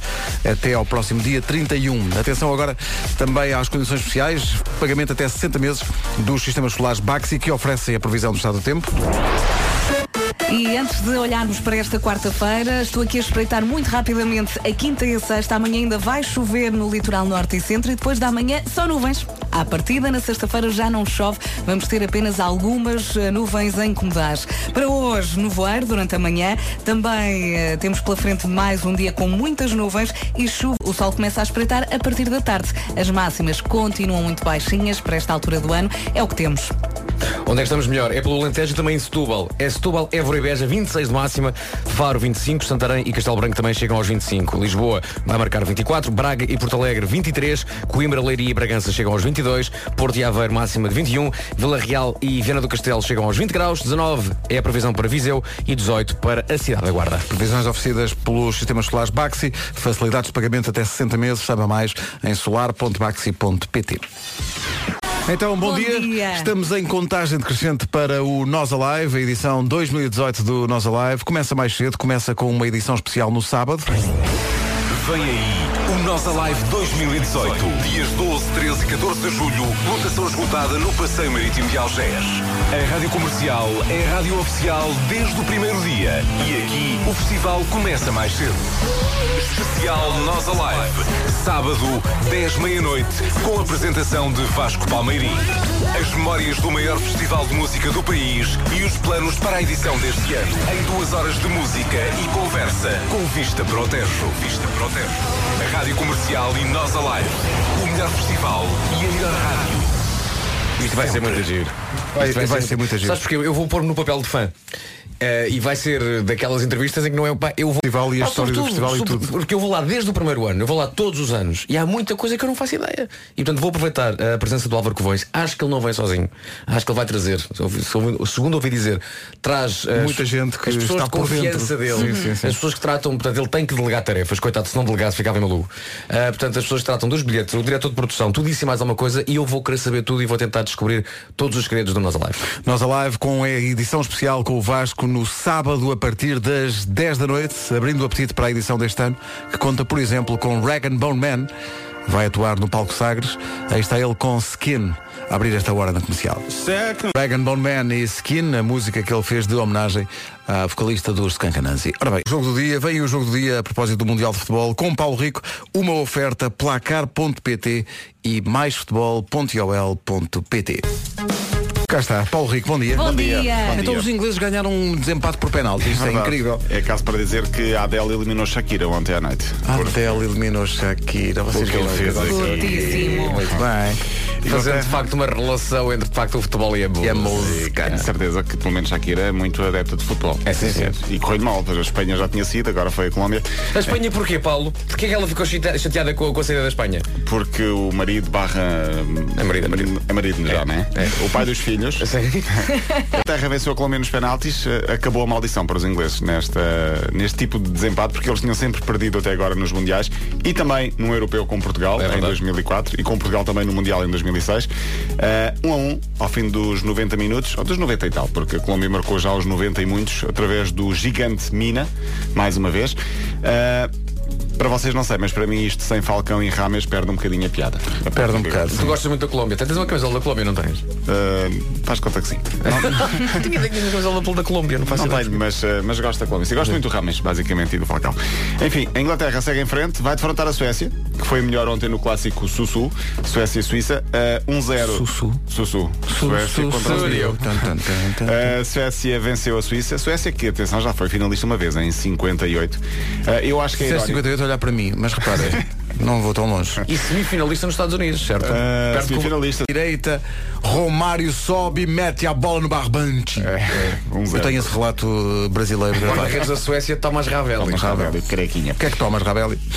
até ao próximo dia 31. Atenção agora também às condições especiais. Pagamento até 60 meses dos sistemas solares Baxi que oferecem a previsão do estado do tempo. E antes de olharmos para esta quarta-feira, estou aqui a espreitar muito rapidamente a quinta e a sexta. Amanhã ainda vai chover no litoral norte e centro e depois da manhã só nuvens. À partida, na sexta-feira já não chove, vamos ter apenas algumas eh, nuvens a incomodar. Para hoje, nevoeiro durante a manhã, também eh, temos pela frente mais um dia com muitas nuvens e chuva. O sol começa a espreitar a partir da tarde. As máximas continuam muito baixinhas para esta altura do ano, é o que temos. Onde é que estamos melhor? É pelo Alentejo e também em Setúbal. É Setúbal, Évora e Beja, 26 de máxima. Faro, 25. Santarém e Castelo Branco também chegam aos 25. Lisboa vai marcar 24. Braga e Porto Alegre, 23. Coimbra, Leiria e Bragança chegam aos 22. Porto e Aveiro, máxima de 21. Vila Real e Viana do Castelo chegam aos 20 graus. 19 é a previsão para Viseu e 18 para a Cidade da Guarda. Previsões oferecidas pelos sistemas solares Baxi, facilidades de pagamento até 60 meses, saiba mais em solar.baxi.pt. Então, bom, Bom dia. dia. Estamos em contagem decrescente para o Nós Alive, a edição 2018 do Nós Alive. Começa mais cedo, começa com uma edição especial no sábado. Vem aí o Nós Alive 2018. Dias 12, 13 e 14 de julho. Lotação esgotada no Passeio Marítimo de Algés. A Rádio Comercial é a rádio oficial desde o primeiro dia. E aqui o festival começa mais cedo. Especial Nós Alive. Sábado, 10 meia-noite, com a apresentação de Vasco Palmeirim. As memórias do maior festival de música do país e os planos para a edição deste ano. Em duas horas de música e conversa com vista para o Tejo. Vista para o Tejo. A Rádio Comercial e Nós Alive. O melhor festival e a melhor rádio. Isto vai ser muito giro. Vai- Isto vai ser muito giro. Sabes porque eu vou pôr-me no papel de fã. Eh, e vai ser daquelas entrevistas em que não é o pá, eu vou. Festival e a Ah, história do festival e tudo. Porque eu vou lá desde o primeiro ano, eu vou lá todos os anos e há muita coisa que eu não faço ideia. E portanto vou aproveitar a presença do Álvaro Covões. Acho que ele não vem sozinho. Acho que ele vai trazer. Segundo ouvi dizer, traz eh, Muita as- gente que as pessoas está de confiança dentro. dele. Sim, sim, sim. As pessoas que tratam, portanto, ele tem que delegar tarefas. Coitado, se não delegasse ficava maluco. Ah, portanto, as pessoas que tratam dos bilhetes, o diretor de produção, tudo isso e mais alguma coisa, e eu vou querer saber tudo e vou tentar descobrir todos os segredos do nosso live. Nós Alive com a edição especial com o Vasco no sábado a partir das 10 da noite, abrindo o apetite para a edição deste ano, que conta, por exemplo, com Rag and Bone Man. Vai atuar no Palco Sagres. Aí está ele com Skin, a abrir esta hora na comercial. Rag and Bone Man e Skin, a música que ele fez de homenagem à vocalista dos Skankanansi. Ora bem, jogo do dia, vem o jogo do dia a propósito do Mundial de Futebol com Paulo Rico, uma oferta placar.pt e maisfutebol.ol.pt. Cá está, Paulo Rico, bom dia. Bom Bom dia. dia. Bom Então dia. os ingleses ganharam um desempate por penalti, isto é, Verdade. incrível. É caso para dizer que a Adele eliminou Shakira ontem à noite. A Adele eliminou Shakira, vocês que ele viram fez aqui. Fortíssimo. Muito bem. Fazendo de facto uma relação entre de facto o futebol e a música. Tenho certeza que pelo menos Shakira é muito adepta de futebol. É sim, sim. E correu mal, pois a Espanha já tinha sido, agora foi a Colômbia. A Espanha porquê, Paulo? Porquê é que ela ficou chate- chateada com, com a saída da Espanha? Porque o marido barra. É marido, é marido. É marido já, não é? O pai dos filhos. (laughs) A Terra venceu a Colômbia nos penaltis, eh, acabou a maldição para os ingleses nesta, neste tipo de desempate, porque eles tinham sempre perdido até agora nos Mundiais e também num europeu com Portugal em 2004 e com Portugal também no Mundial em 2006. Eh, um a um, ao fim dos 90 minutos, ou dos 90 e tal, porque a Colômbia marcou já os 90 e muitos, através do gigante Mina, mais uma vez. Eh, para vocês não sei, mas para mim isto sem Falcão e Rames perde um bocadinho a piada. Perde um bocado. Tu gostas muito da Colômbia. Tens uma camisola da Colômbia, não tens? Uh, faz conta que sim. (laughs) Tinha daqui uma camisola da Colômbia, não faço Não tenho, mas, uh, mas gosto da Colômbia. Sim, Gosto muito do Rames, basicamente, e do Falcão. Enfim, a Inglaterra segue em frente, vai defrontar a Suécia, que foi melhor ontem no clássico Sussu, Suécia e Suíça, uh, 1-0. Sussu. Sussu. Suécia contra a Suíça. Suécia venceu a Suíça. A Suécia, que atenção, já foi finalista uma vez, em 58. Uh, eu acho que é Se é irónico. 58 olhar para mim, mas repara, não vou tão longe. E semifinalista nos Estados Unidos, certo? Uh, Perto do- semifinalista. Direita, Romário sobe e mete a bola no barbante. um Eu tenho esse relato brasileiro. Guarda-redes da Suécia, Thomas Ravelli. Thomas Ravelli, carequinha. O que é que tomas, Rabelli? (laughs)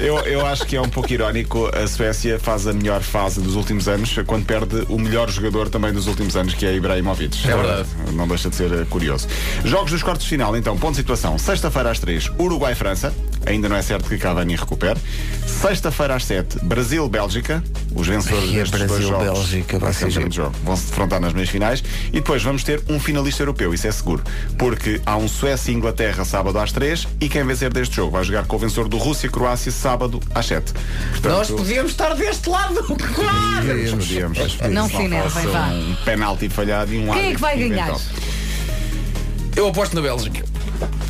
Eu, eu acho que é um pouco irónico. A Suécia faz a melhor fase dos últimos anos quando perde o melhor jogador também dos últimos anos, que é Ibrahimovic. É verdade. Não deixa de ser eh, curioso. Jogos dos quartos de final, então, ponto de situação. Sexta-feira às três, Uruguai-França. Ainda não é certo que Cavani recupere. Sexta-feira às sete, Brasil-Bélgica. Os vencedores Ai, é destes dois jogos Brasil-Bélgica, vai ser um grande jogo. Vão se defrontar nas meias finais. E depois vamos ter um finalista europeu, isso é seguro. Porque há um Suécia e Inglaterra sábado às três e quem vencer deste jogo vai jogar com o vencedor do Rússia-Croácia sábado às sete. Portanto, Nós podíamos estar deste lado, (laughs) claro! Podíamos, podíamos. Não se enervem, vá. Um penalti falhado e um Quem é que vai ganhar? Eu aposto na Bélgica.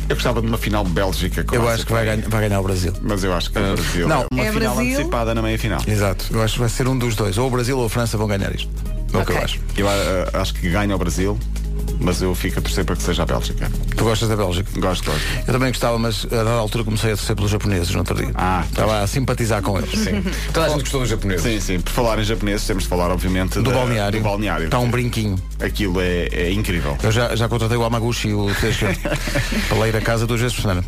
Eu gostava de uma final Bélgica Eu acho que vai ganhar, vai ganhar o Brasil. Mas eu acho que é o Brasil. Não. uma É final Brasil? antecipada na meia final. Exato. Eu acho que vai ser um dos dois. Ou o Brasil ou a França vão ganhar isto. É o que eu acho. Eu ah, acho que ganha o Brasil, mas eu fico a torcer para que seja a Bélgica. Tu gostas da Bélgica? Gosto, gosto. Eu também gostava, mas a dada altura comecei a torcer pelos japoneses no outro dia. Ah, Estava a simpatizar com eles. Sim. Toda a gente gostou dos japoneses. Sim, sim. Por falar em japonês, temos de falar, obviamente, Do da- balneário. Do balneário. Está um brinquinho. Aquilo é, é incrível. Eu já, já contratei o Amaguchi e o Teixeira (laughs) para ir a casa duas vezes por semana.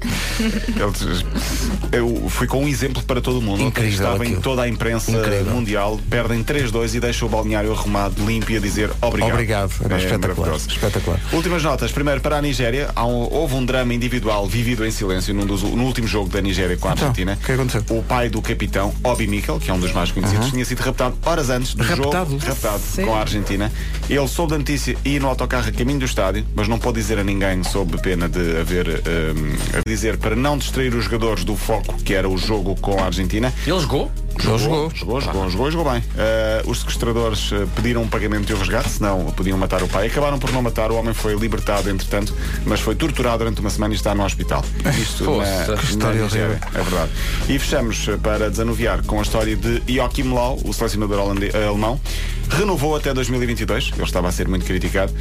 Eu fui com um exemplo para todo o mundo. Incrível Estava em aquilo. toda a imprensa Incrível. mundial, perdem 3-2 e deixam o balneário arrumado, limpo e a dizer obrigado. Obrigado. Era É espetacular. Espetacular. Últimas notas. Primeiro, para a Nigéria, há um- houve um drama individual vivido em silêncio num dos- no último jogo da Nigéria com a Então, Argentina. o que aconteceu? O pai do capitão, Obi Mikel, que é um dos mais conhecidos, tinha sido raptado horas antes do Raptado? jogo. Raptado Sério? com a Argentina. Ele soube da notícia e no autocarro a caminho do estádio, mas não pode dizer a ninguém sob pena de haver hum, a dizer para não distrair os jogadores do foco que era o jogo com a Argentina. Ele jogou? Jogou, jogou. Jogou, jogou, jogou, jogou bem. Eh, os sequestradores eh, pediram um pagamento e o resgate, senão podiam matar o pai. Acabaram por não matar, o homem foi libertado, entretanto, mas foi torturado durante uma semana e está no hospital. (laughs) Isto Poça, na, que história horrível. É verdade. E fechamos eh, para desanuviar com a história de Joachim Löw, o selecionador alemão. Renovou até 2022, ele estava a ser muito criticado,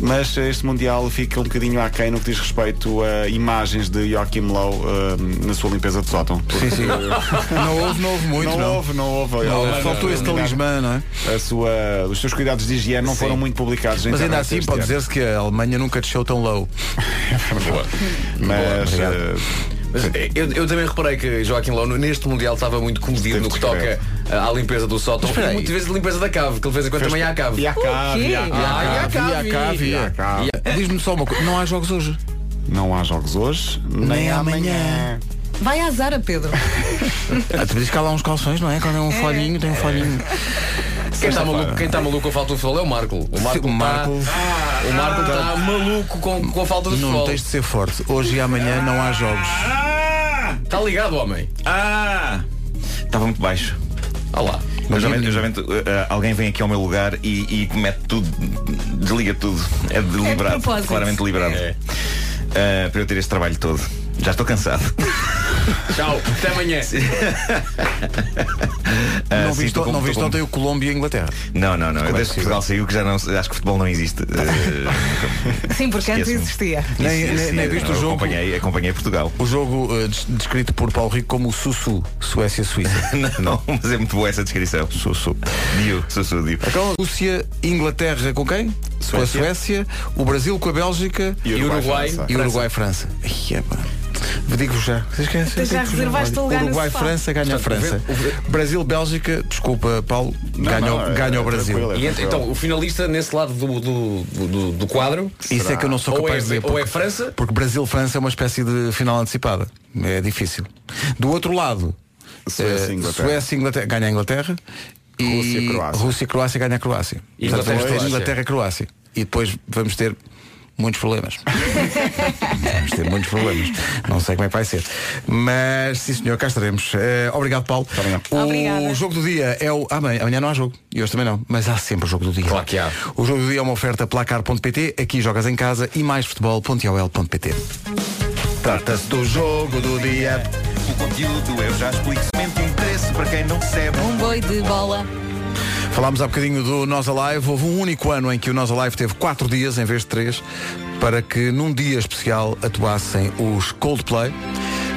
mas este Mundial fica um bocadinho aquém no que diz respeito a imagens de Joachim Löw eh, na sua limpeza de sótão. Sim, sim. (laughs) Não houve, não houve muito, não, não. houve, não houve. Não. Holanda Faltou esse talismã, não é? A sua, os seus cuidados de higiene não foram muito publicados. Mas ainda assim pode dizer-se que a Alemanha nunca desceu tão low. (laughs) Mas Boa, eh, Mas eu, eu também reparei que Joaquim Lono neste Mundial estava muito comedido no que toca à limpeza do sótão. E muitas vezes limpeza da cave, que ele fez enquanto também há a cave. E a cave, e a Ah, cave. e a cave. Diz-me só uma coisa, não há jogos hoje. Não há jogos hoje, nem, Nem amanhã. amanhã. Vai à Zara, Pedro. Ah, tu dizes que há lá uns calções, não é? Quando é um folhinho, tem um folhinho. Quem está maluco, quem está maluco com a falta do futebol é o Marco. O Marco O está Marco- o Marco está maluco com, com a falta do Não futebol. tens de ser forte. Hoje e amanhã não há jogos. Está ligado, homem. Ah! Estava muito baixo. Olha lá. Eu já, eu já vento, uh, alguém vem aqui ao meu lugar e, e mete tudo, desliga tudo. É deliberado, propósito. claramente deliberado. É. Uh, para eu ter este trabalho todo. Já estou cansado. (laughs) Tchau, até amanhã. (laughs) Ah, não viste, não viste ontem o Colômbia e a Inglaterra. Não, não, não. É Desde que? Portugal saiu que já não. Acho que futebol não existe. Eh, (laughs) Sim, porque antes existia. Nem, nem, nem viste o jogo. Acompanhei, acompanhei Portugal. O jogo des- descrito por Paulo Rico como o Sussu, Suécia-Suíça. não, não, mas é muito boa essa descrição. Sussu. Dio, Sussu, Dio. Então, Rússia, Inglaterra com quem? Com a Suécia, o Brasil com a Bélgica E Uruguai, França. e Uruguai, França. Ai, é, pá. Digo-vos já. Vocês já reservaste Olha, lugar Uruguai. França, ganha a França. o Brasil, Bélgica, desculpa, Paulo, ganha, não, o- é- ganha o é Brasil. E então, o finalista nesse lado do, do, do, do quadro. Isso é que eu não sou Ou capaz é- de dizer. ou porque- é França? Porque Brasil-França é uma espécie de final antecipada. É difícil. Do outro lado, Suécia eh, e Inglaterra. Suécia e Inglaterra ganha a Inglaterra. Rússia e Croácia. Rússia Croácia ganha a Croácia. E Portanto, Inglaterra vamos e ter Croácia. Inglaterra e Croácia. E depois vamos ter muitos problemas. (laughs) vamos ter muitos problemas. Não sei como é que vai ser. Mas sim senhor, cá estaremos. Eh, obrigado, Paulo. O Obrigada. jogo do dia é o. Amanhã, amanhã não há jogo. E hoje também não. Mas há sempre o jogo do dia. Claro que há. O jogo do dia é uma oferta placar.pt, aqui jogas em casa e mais futebol.ol.pt. Trata-se do jogo do dia. O conteúdo eu já explico. Semente para quem não percebe. Um boi de bola. Falámos há bocadinho do Nós Alive. Houve um único ano em que o Nós Alive teve quatro dias em vez de três para que num dia especial atuassem os Coldplay.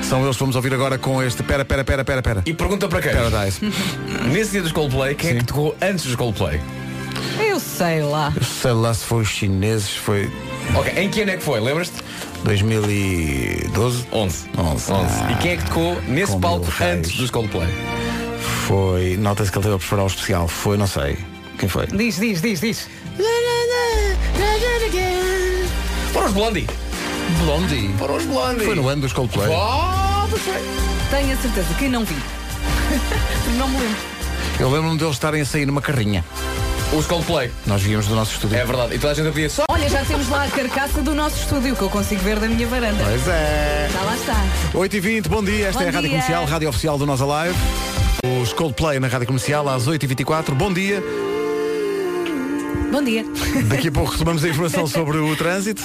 São eles que vamos ouvir agora com este Pera, pera, pera, pera, pera. E pergunta para quem? Paradise. (laughs) Nesse dia dos Coldplay, quem é que tocou antes dos Coldplay? Eu sei lá. Sei lá se foi os chineses, foi Ok, em que ano é que foi? Lembras-te? 2012. 11. 11. 11. Ah, E quem é que tocou nesse palco antes dos Coldplay? Foi. Nota-se que ele teve a preparar o especial. Foi, não sei. Quem foi? Diz, diz, diz, diz. Foram os Blondie. Blondie. Foram os Blondie. Foi no ano dos Coldplay. Oh, foi. Tenho a certeza que não vi. (laughs) não me lembro. Eu lembro-me deles estarem a sair numa carrinha. Os Coldplay. Nós víamos do nosso estúdio. É verdade. E toda a gente pedia só. Olha, já temos lá a carcaça do nosso estúdio que eu consigo ver da minha varanda. Pois é. Já lá está. 8h20, bom dia. Esta Bom é a Rádio dia. Comercial, Rádio Oficial do Nós Alive. Os Coldplay na Rádio Comercial às 8h24. Bom dia. Bom dia. Daqui a pouco retomamos a informação (laughs) sobre o trânsito.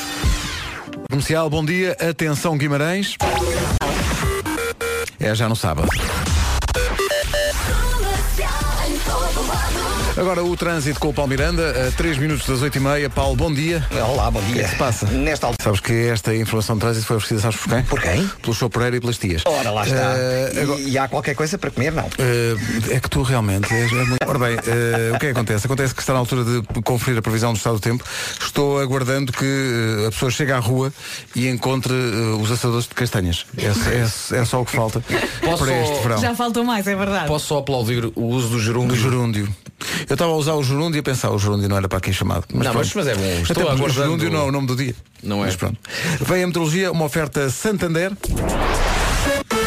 Comercial, bom dia. Atenção Guimarães. É já no sábado. Agora o trânsito com o Paulo Miranda, a 3 minutos das 8h30. Paulo, bom dia. Olá, bom O que é dia. que se passa? Nesta altura. Sabes que esta informação de trânsito foi oferecida, sabes por quem? Por quem? Pelo Sr. Pereira e pelas tias. Ora, lá está. E- agora- e, há qualquer coisa para comer, não. Eh, é que tu realmente és. Ora bem, eh, o que é que acontece? Acontece que está na altura de conferir a previsão do estado do tempo. Estou aguardando que a pessoa chegue à rua e encontre os assadores de castanhas. É, é- é só o que falta Posso para este verão. Já faltou mais, é verdade. Posso só aplaudir o uso do gerúndio? Do gerúndio. Eu estava a usar o gerúndio e a pensar, o gerúndio não era para aqui chamado. Não, pronto. mas- mas é bom. Até Estou o aguardando- gerúndio não é o nome do dia. Não é. Mas pronto. Vem a meteorologia, uma oferta Santander.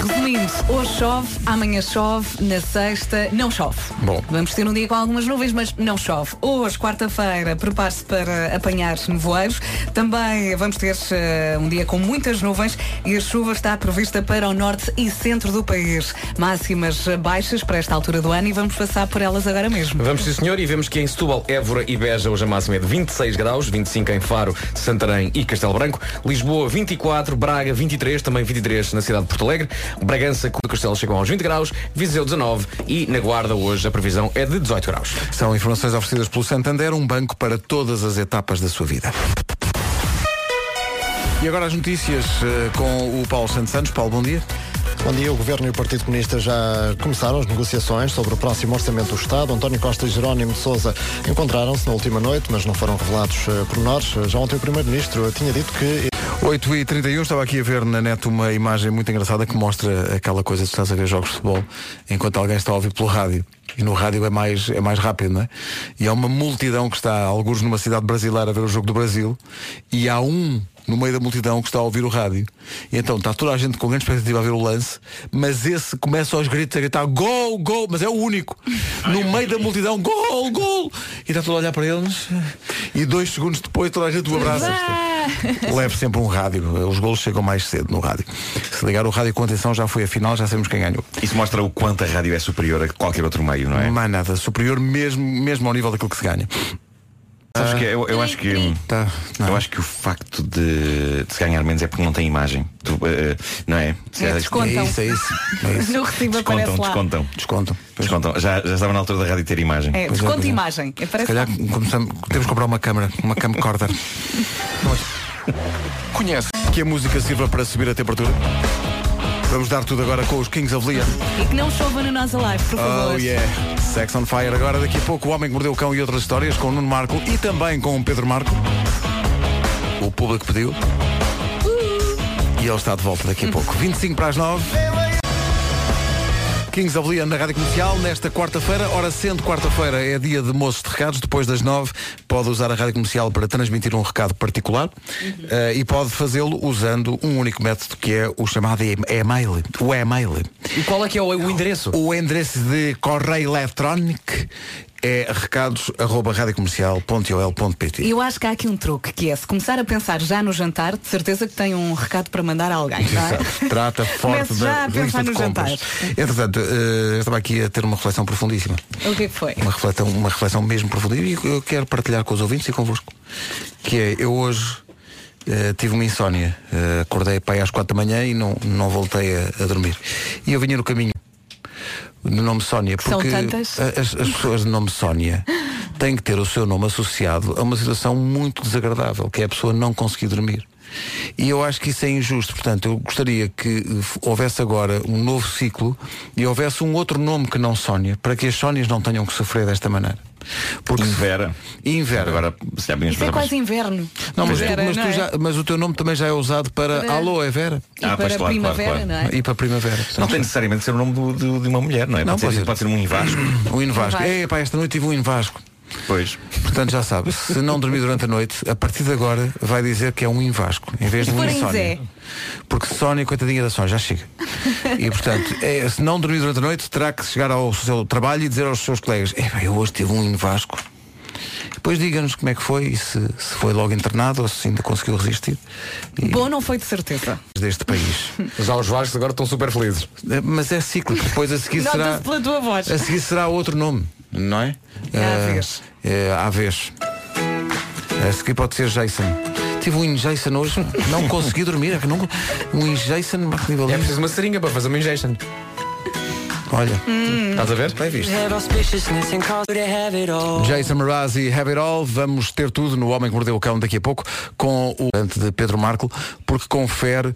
Resumindo, hoje chove, amanhã chove, na sexta não chove. Bom. Vamos ter um dia com algumas nuvens, mas não chove. Hoje, quarta-feira, prepare-se para apanhar nevoeiros. Também vamos ter eh, um dia com muitas nuvens e a chuva está prevista para o norte e centro do país. Máximas baixas para esta altura do ano e vamos passar por elas agora mesmo. Vamos sim senhor e vemos que em Setúbal, Évora e Beja hoje a máxima é de 26 graus, 25 em Faro, Santarém e Castelo Branco, Lisboa 24, Braga 23, também 23 na cidade de Porto Alegre, Bragança com o Castelo chegam aos 20 graus, Viseu 19 e na Guarda hoje a previsão é de 18 graus. São informações oferecidas pelo Santander, um banco para todas as etapas da sua vida. E agora as notícias eh, com o Paulo Santos Santos. Paulo, bom dia. Bom dia, o Governo e o Partido Comunista já começaram as negociações sobre o próximo Orçamento do Estado. António Costa e Jerónimo de Sousa encontraram-se na última noite, mas não foram revelados uh, pormenores. Já ontem o Primeiro-Ministro tinha dito que 8 e 31 estava aqui a ver na net uma imagem muito engraçada que mostra aquela coisa de estás a ver jogos de futebol enquanto alguém está a ouvir pelo rádio. E no rádio é mais, é mais rápido, não é? E há uma multidão que está, alguns numa cidade brasileira, a ver o jogo do Brasil, e há um no meio da multidão que está a ouvir o rádio. E então está toda a gente com grande expectativa a ver o lance, mas esse começa aos gritos a gritar gol, gol, mas é o único. No meio da multidão, gol, gol! E está todo a olhar para eles. E dois segundos depois toda a gente o abraça. Leve sempre um rádio. Os golos chegam mais cedo no rádio. Se ligar o rádio com atenção, já foi a final, já sabemos quem ganhou. Isso mostra o quanto a rádio é superior a qualquer outro meio, não é? Mais nada. Superior mesmo, mesmo ao nível daquilo que se ganha. Sabes que eu, eu acho que Tá, eu acho que o facto de, de se ganhar menos é porque não tem imagem. Tu, eh, não é? Se É, calhar- descontam. É isso, é isso. (laughs) É isso. No recibo Descontam, aparece lá. descontam. Descontam. Descontam. Já, já estava na altura da rádio ter imagem. É, Pois é, desconto pois é. imagem. Se Aparece calhar lá. começamos, temos que comprar uma câmara, uma camcorder. (laughs) Conhece que a música sirva para subir a temperatura? Vamos dar tudo agora com os Kings of Leon. E que não chova no nosso live, por favor. Oh yeah. Sex on Fire agora, daqui a pouco o Homem que Mordeu o Cão e outras histórias com o Nuno Marco e também com o Pedro Marco. O público pediu. E ele está de volta daqui a pouco. 25 para as 9. Kings of Leon na Rádio Comercial nesta quarta-feira, hora sendo quarta-feira é dia de moços de recados, depois das nove pode usar a Rádio Comercial para transmitir um recado particular eh, e pode fazê-lo usando um único método que é o chamado e-mail, o e-mail. E qual é que é o, o endereço? O endereço de correio eletrónico é recados.radiocomercial.ol.pt Eu acho que há aqui um truque, que é se começar a pensar já no jantar, de certeza que tem um recado para mandar a alguém, é? Exato. Trata (laughs) forte da lista de no compras. jantar. Entretanto, eh, eu estava aqui a ter uma reflexão profundíssima. O que é que foi? Uma reflexão, uma reflexão mesmo profundíssima e eu quero partilhar com os ouvintes e convosco. Que é, eu hoje eh, tive uma insónia. Eh, acordei para aí às quatro da manhã e não, não voltei a, a dormir. E eu vinha no caminho do nome Sónia, porque as, as pessoas de nome Sónia têm que ter o seu nome associado a uma situação muito desagradável, que é a pessoa não conseguir dormir. E eu acho que isso é injusto. Portanto, eu gostaria que houvesse agora um novo ciclo e houvesse um outro nome que não Sónia, para que as Sónias não tenham que sofrer desta maneira. Porque Invera. Invera. Agora, se já Isso é quase inverno. Não, mas, tu- Vera, mas tu não é? já- mas o teu nome também já é usado para, Para- Alô, é Vera. E Ah, pois, para claro, primavera, claro, claro. não é? E para primavera. Não tem necessariamente de ser o nome do- do- de uma mulher, não é? Não, pode, pode ser, ser. pode ser um invasco. Um invasco. Invasco. É, pá, esta noite tive um invasco. Pois. Portanto, já sabe, se não dormir durante a noite, a partir de agora vai dizer que é um invasco, em vez E de um insónia. Porque Sónia, coitadinha da Sónia, já chega. E portanto, é, se não dormir durante a noite, terá que chegar ao seu trabalho e dizer aos seus colegas, é, eu hoje tive um invasco. Depois diga-nos como é que foi e se, se foi logo internado ou se ainda conseguiu resistir. Bom não foi de certeza. Deste país. Já os Vascos agora estão super felizes. Mas é cíclico, depois a seguir será. Pela tua voz. A seguir será outro nome, não é? É à vez. É à vez. A seguir pode ser Jason. Tive um injection hoje, não consegui dormir, é que não, um injection nível É preciso uma seringa para fazer uma injection. Olha, Estás a ver? bem visto. Jason Mraz e Have It All, vamos ter tudo no Homem que Mordeu o Cão daqui a pouco com o ante de Pedro Marco, porque confere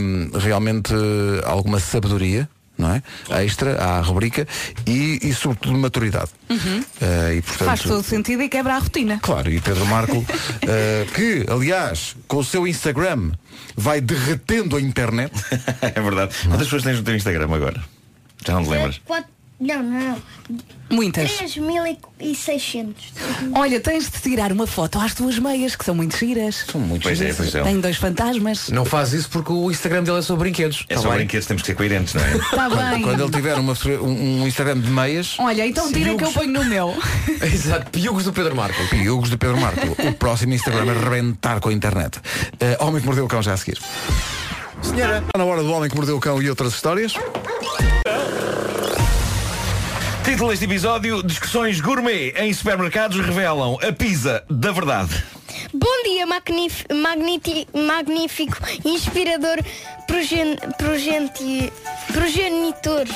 hum, realmente eh, alguma sabedoria. Não é? Extra à rubrica e, e sobretudo maturidade. Eh, e, portanto, Faz todo sentido e quebra a rotina. Claro, e Pedro Marco, (laughs) eh, que, aliás, com o seu Instagram vai derretendo a internet. (laughs) é verdade. Quantas pessoas tens no teu Instagram agora? Já não te lembras? Quatro- Não, não. Muitas. 3.600. Olha, tens de tirar uma foto às tuas meias, que são muito giras. São muito Pois é, pois é. Tem dois fantasmas. Não faz isso porque o Instagram dele é sobre brinquedos. É Tá só bem? brinquedos, temos que ser coerentes, não é? (laughs) Está bem. Quando ele tiver uma, um, um Instagram de meias, Olha, então tira que eu ponho no meu. (laughs) Exato, piugos do Pedro Marco. piugos de Pedro Marco. O próximo Instagram é rebentar com a internet. Eh, Homem que Mordeu o Cão já a seguir. Senhora, está na hora do Homem que Mordeu o Cão e outras histórias. Título deste episódio: Discussões gourmet em supermercados revelam a pizza da verdade. Bom dia, magnífico, inspirador, progen progenti progenitor.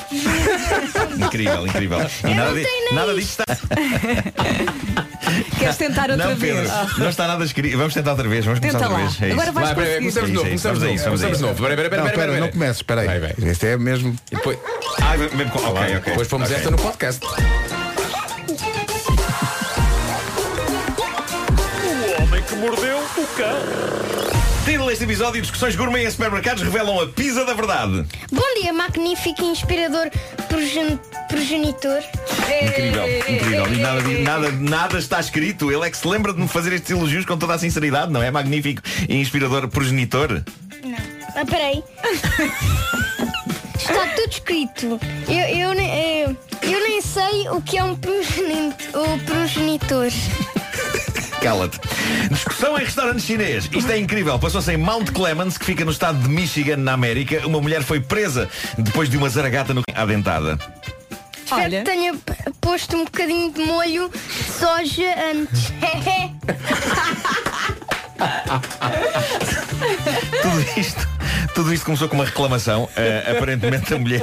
Incrível, incrível. E nada, tenho nada disto está. (laughs) Queres tentar outra Não, vez? Pedro, não está nada escrito. Vamos tentar outra vez. Vamos começar Tenta outra lá. vez. É Agora isso. vais Vai, peraí, conseguir. começamos de novo, É isso, começamos de novo, isso, vamos a começamos de isso. novo. Peraí, peraí, Não, peraí, pera, peraí. não comeces, espera aí. Vai, vai. Este é mesmo. E depois, Ah, mesmo com- ok, ok. depois pomos Ok. esta no podcast. Título deste episódio: Discussões gourmet em supermercados revelam a pizza da verdade. Bom dia, magnífico, inspirador, progen progenitor. Incrível, incrível. E nada, nada, nada está escrito. Ele é que se lembra de me fazer estes elogios com toda a sinceridade, não é? Magnífico e inspirador progenitor. Não. Ah, peraí. (laughs) Está tudo escrito. Eu, eu, nem- eu, eu nem sei o que é um progeni- o progenitor. Cala-te. Discussão em restaurante chinês. Isto é incrível. Passou-se em Mount Clemens, que fica no estado de Michigan, na América. Uma mulher foi presa depois de uma zaragata no à dentada. Espero Olha. que tenha posto um bocadinho de molho de soja antes. (laughs) Tudo isto, tudo isto começou com uma reclamação. Eh, (laughs) aparentemente a mulher,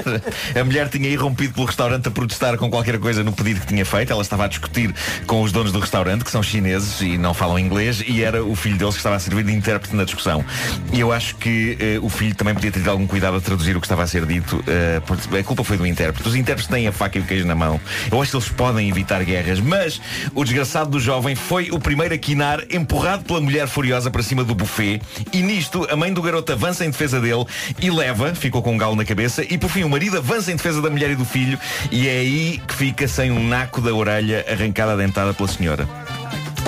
a mulher tinha irrompido pelo restaurante a protestar com qualquer coisa no pedido que tinha feito. Ela estava a discutir com os donos do restaurante, que são chineses e não falam inglês, e era o filho deles que estava a servir de intérprete na discussão. E eu acho que eh, o filho também podia ter tido algum cuidado a traduzir o que estava a ser dito. porque a culpa foi do intérprete. Os intérpretes têm a faca e o queijo na mão. Eu acho que eles podem evitar guerras, mas o desgraçado do jovem foi o primeiro a quinar, empurrado pela mulher furiosa para cima do buffet, e nisto a mãe do garoto avança em defesa dele e leva, ficou com um galo na cabeça, e por fim o marido avança em defesa da mulher e do filho, e é aí que fica sem um naco da orelha arrancada dentada pela senhora.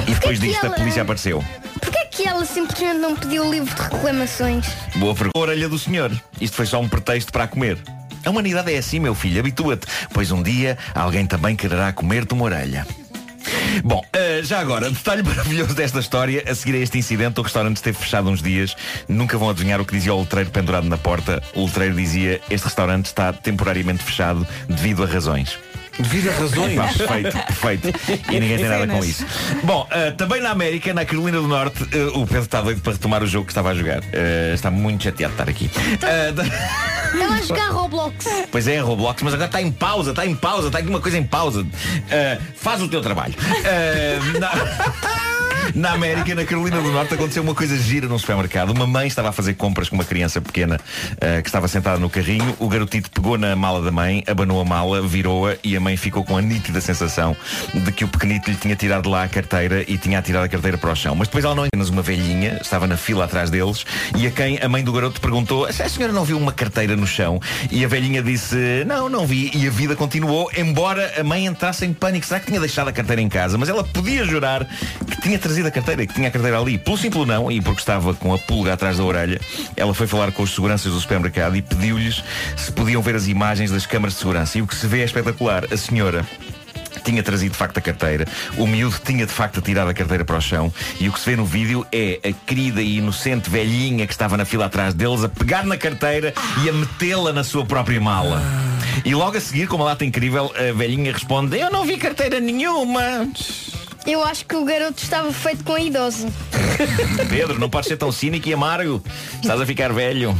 E depois que disto a ela- polícia apareceu. Porquê que ela simplesmente não pediu o livro de reclamações? Boa pergunta. A orelha do senhor. Isto foi só um pretexto para a comer. A humanidade é assim, meu filho, habitua-te, pois um dia alguém também quererá comer-te uma orelha. Bom, eh, já agora, detalhe (laughs) maravilhoso desta história. A seguir a este incidente, o restaurante esteve fechado uns dias. Nunca vão adivinhar o que dizia o letreiro pendurado na porta. O letreiro dizia: Este restaurante está temporariamente fechado devido a razões. Devido a razões. Perfeito, perfeito. E ninguém tem nada com isso. Bom, eh, também na América, na Carolina do Norte, eh, o Pedro está doido para retomar o jogo que estava a jogar. Eh, está muito chateado de estar aqui. Estava a jogar Roblox. Pois é, Roblox, mas agora está em pausa, está em pausa, está aqui uma coisa em pausa. Uh, faz o teu trabalho. Uh, na... (laughs) na América, na Carolina do Norte, aconteceu uma coisa gira num supermercado. Uma mãe estava a fazer compras com uma criança pequena uh, que estava sentada no carrinho. O garotito pegou na mala da mãe, abanou a mala, virou-a e a mãe ficou com a nítida sensação de que o pequenito lhe tinha tirado lá a carteira e tinha atirado a carteira para o chão. Mas depois ela não apenas uma velhinha, estava na fila atrás deles e a quem a mãe do garoto perguntou a senhora não viu uma carteira no chão e a velhinha disse não, não vi e a vida continuou embora a mãe entrasse em pânico. Será que tinha deixado a carteira em casa? Mas ela podia jurar que tinha trazido a carteira, que tinha a carteira ali. Pelo simples não, e porque estava com a pulga atrás da orelha, ela foi falar com os seguranças do supermercado e pediu-lhes se podiam ver as imagens das câmaras de segurança. E o que se vê é espetacular. A senhora tinha trazido de facto a carteira. O miúdo tinha de facto tirado a carteira para o chão. E o que se vê no vídeo é a querida e inocente velhinha que estava na fila atrás deles a pegar na carteira e a metê-la na sua própria mala. E logo a seguir, com uma lata incrível, a velhinha responde: Eu não vi carteira nenhuma. Eu acho que o garoto estava feito com a idosa. (laughs) Pedro, não podes ser tão cínico e amargo. Estás a ficar velho.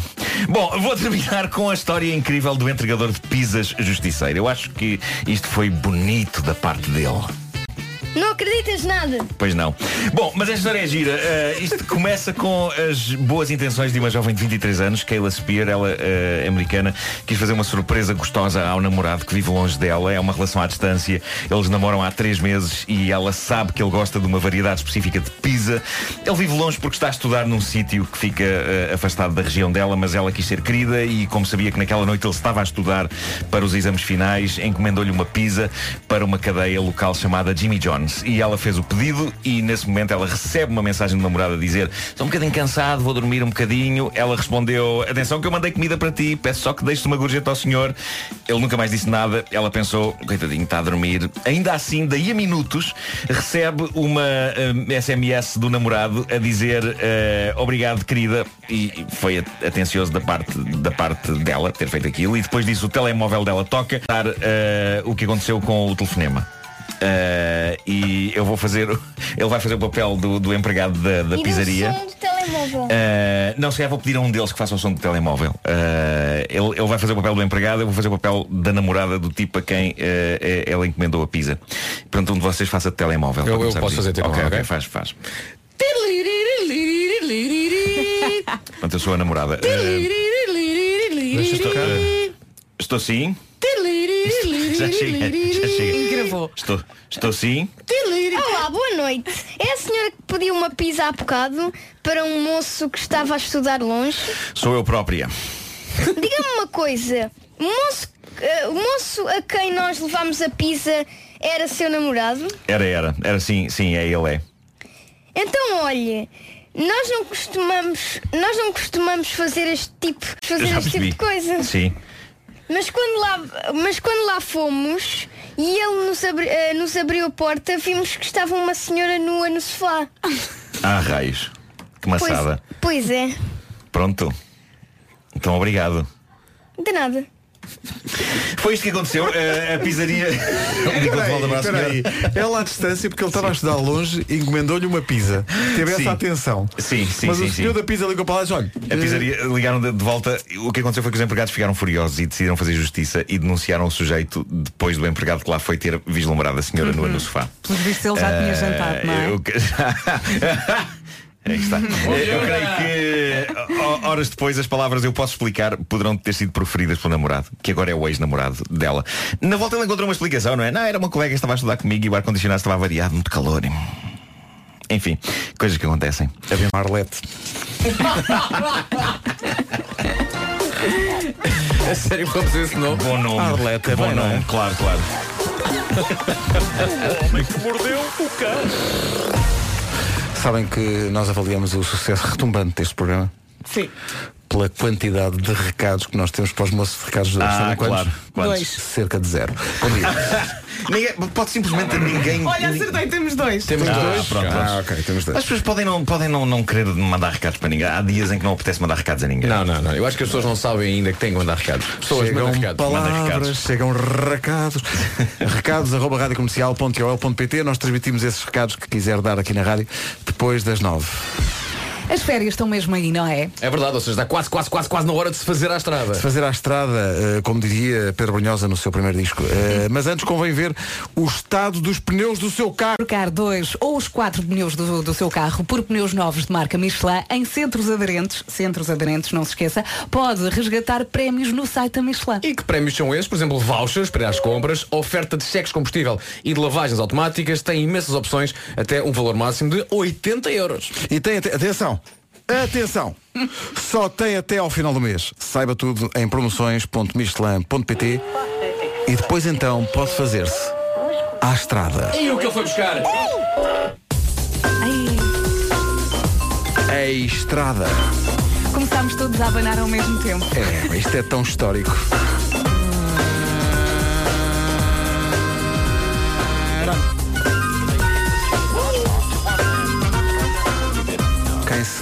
Bom, vou terminar com a história incrível do entregador de pizzas justiceiro. Eu acho que isto foi bonito da parte dele. Não acreditas nada. Pois não. Bom, mas esta história é gira. Uh, isto começa com as boas intenções de uma jovem de 23 anos, Kayla Spear, ela uh, americana, quis fazer uma surpresa gostosa ao namorado que vive longe dela. É uma relação à distância. Eles namoram há três meses e ela sabe que ele gosta de uma variedade específica de pizza. Ele vive longe porque está a estudar num sítio que fica uh, afastado da região dela, mas ela quis ser querida e como sabia que naquela noite ele estava a estudar para os exames finais, encomendou-lhe uma pizza para uma cadeia local chamada Jimmy E ela fez o pedido e nesse momento ela recebe uma mensagem do namorado a dizer Estou um bocadinho cansado, vou dormir um bocadinho. Ela respondeu, atenção que eu mandei comida para ti, peço só que deixes uma gorjeta ao senhor. Ele nunca mais disse nada. Ela pensou, coitadinho, está a dormir. Ainda assim, daí a minutos, recebe uma eh, SMS do namorado a dizer eh, obrigado, querida. E foi at- atencioso da parte, da parte dela ter feito aquilo. E depois disso o telemóvel dela toca eh, o que aconteceu com o telefonema. Uh, e eu vou fazer. (laughs) Ele vai fazer o papel do, do empregado da, da e pizzaria. do som do telemóvel. Uh, não sei, vou pedir a um deles que faça o som do telemóvel. Uh, ele, ele vai fazer o papel do empregado, eu vou fazer o papel da namorada do tipo a quem uh, ela encomendou a pizza. Portanto, um de vocês faça de telemóvel. Eu- eu posso isto. fazer Ok, telemóvel, ok, ok? faz, faz. Portanto, eu sou a namorada. Uh, estou, uh, estou sim. Já chega, já chega. Gravou. Estou, estou sim. Olá, boa noite. É a senhora que pediu uma pizza há bocado para um moço que estava a estudar longe? Sou eu própria. Diga-me uma coisa. O moço, eh, o moço a quem nós levámos a pizza era seu namorado? Era, era. Era sim, sim, é ele é. Então, olhe, nós não costumamos, nós não costumamos fazer este tipo, fazer Já este tipo percebi. de coisa. Sim. Mas quando lá, mas quando lá fomos e ele nos, abri- eh, nos abriu a porta, vimos que estava uma senhora nua no sofá. (laughs) Ah, raios. Que Pois, maçada. pois é, Pronto. Então obrigado. de nada. Foi isto que aconteceu. A, a pizzaria. (laughs) Ligou de volta para a Espera aí, senhora. Ela à distância, porque ele estava a estudar longe, encomendou-lhe uma pizza. Teve Sim. essa atenção. Sim, sim, Mas sim, o senhor sim. da pizza ligou para lá e disse, olha. A pizzaria ligaram de, de volta. O que aconteceu foi que os empregados ficaram furiosos e decidiram fazer justiça e denunciaram o sujeito depois do empregado que lá foi ter vislumbrado a senhora nua no sofá. Pelos vistos ele já tinha Eh, jantado, não é? eu (laughs) (laughs) Aí está. (laughs) Eu creio que ho- horas depois as palavras eu posso explicar poderão ter sido proferidas pelo namorado, que agora é o ex-namorado dela. Na volta ele encontrou uma explicação, não é? Não, era uma colega que estava a estudar comigo e o ar-condicionado estava variado, muito calor. Enfim, coisas que acontecem. Havia uma Arlete. É (laughs) sério, vamos esse nome? Bom nome. Arlete é Bom bem, não é? nome, claro, claro. (laughs) O homem que mordeu o cão. Sabem que nós avaliamos o sucesso (laughs) retumbante deste programa? Sim. Pela quantidade de recados que nós temos para os moços de recados de hoje. Ah, claro. Quantos? Dois. Cerca de zero. (laughs) Ninguém, pode simplesmente ninguém. Olha, acertei, temos dois. Temos Ah, dois. pronto, ah, ok, temos dois. As pessoas podem não, podem não, não querer mandar recados para ninguém. Há dias em que não apetece mandar recados a ninguém. Não, não, não. Eu acho que as pessoas não sabem ainda que têm que mandar recados. Pessoas Chegam mandam recados. Palavras, recados. chegam recados. (laughs) recados arroba radiocomercial.ol.pt Nós transmitimos esses recados que quiser dar aqui na rádio depois das nove. As férias estão mesmo aí, não é? É verdade, ou seja, está quase, quase, quase, quase na hora de se fazer à estrada. Fazer à estrada, eh, como diria Pedro Brunhosa no seu primeiro disco. Eh, mas antes convém ver o estado dos pneus do seu carro. Trocar dois ou os quatro pneus do, do seu carro por pneus novos de marca Michelin em centros aderentes, centros aderentes, não se esqueça, pode resgatar prémios no site da Michelin. E que prémios são esses? Por exemplo, vouchers para as compras, oferta de cheques de combustível e de lavagens automáticas, tem imensas opções, até um valor máximo de 80 euros. E tem até, atenção, atenção, só tem até ao final do mês. Saiba tudo em promoções.michelin.pt e depois então pode fazer-se à estrada. E o que ele foi buscar? A estrada. Começámos todos a abanar ao mesmo tempo. É, isto é tão histórico.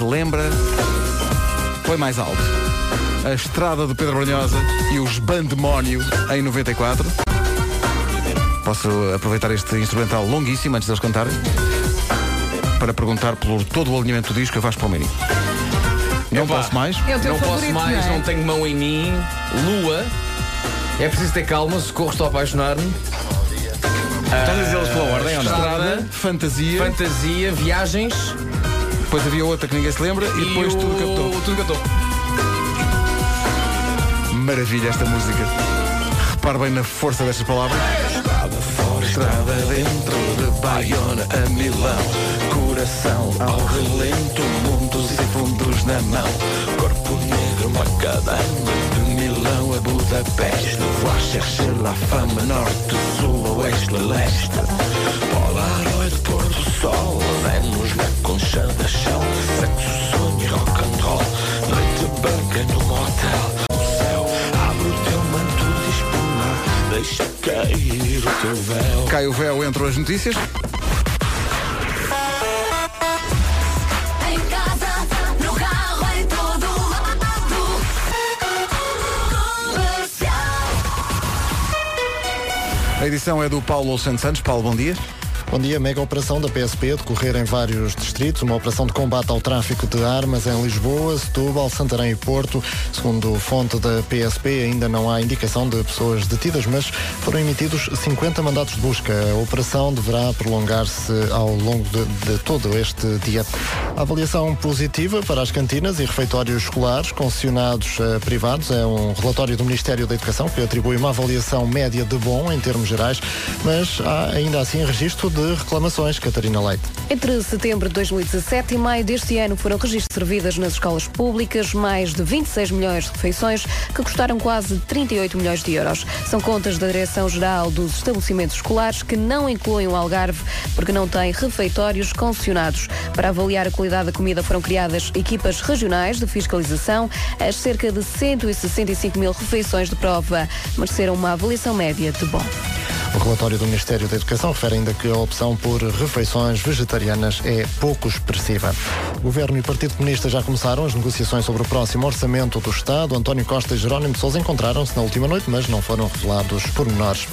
Se lembra, põe mais alto. A estrada do Pedro Brunhosa e os Bandemónio em 94. Posso aproveitar este instrumental longuíssimo antes deles cantarem para perguntar por todo o alinhamento do disco a Vasco Palmeirinho. Não Epá, posso mais? É não posso mais, não é? não tenho mão em mim. Lua. É preciso ter calma, socorro, estou a apaixonar-me. A dizê-los pela ordem não? Estrada, Fantasia. fantasia, viagens Depois havia outra que ninguém se lembra e, depois o... tudo captou. Tudo captou. Maravilha esta música. Repare bem na força destas palavras. Estrada fora, estrada dentro de Baiona a Milão. Coração ao relento, mundos e fundos na mão. Corpo negro, macadama de Milão a Budapeste. Voar, chercher la fama, norte, sul, oeste, leste. Polaroid, pôr do sol, Vênus na concha da chão. Sexo, sonho, e rock and roll. Noite branca no motel. O céu abre o teu manto de espuma. Deixa cair o teu véu. Cai o véu entre as notícias. Em casa, no carro, em todo lado. Comercial. A edição é do Paulo Santos Santos. Paulo, bom dia. Bom dia, mega operação da PSP a decorrer em vários distritos, uma operação de combate ao tráfico de armas em Lisboa, Setúbal, Santarém e Porto. Segundo fonte da PSP, ainda não há indicação de pessoas detidas, mas foram emitidos 50 mandatos de busca. A operação deverá prolongar-se ao longo de, de todo este dia. A avaliação positiva para as cantinas e refeitórios escolares concessionados eh, privados é um relatório do Ministério da Educação que atribui uma avaliação média de bom em termos gerais, mas há ainda assim registro de reclamações. Catarina Leite. Entre setembro de 2017 e maio deste ano foram servidas nas escolas públicas mais de 26 milhões de refeições que custaram quase 38 milhões de euros. São contas da Direção-Geral dos Estabelecimentos Escolares que não incluem o Algarve porque não têm refeitórios concessionados. Para avaliar a qualidade da comida foram criadas equipas regionais de fiscalização. As cerca de 165 mil refeições de prova mereceram uma avaliação média de bom. O relatório do Ministério da Educação refere ainda que a opção por refeições vegetarianas é pouco expressiva. Governo e Partido Comunista já começaram as negociações sobre o próximo orçamento do Estado. António Costa e Jerónimo de Sousa encontraram-se na última noite, mas não foram revelados pormenores.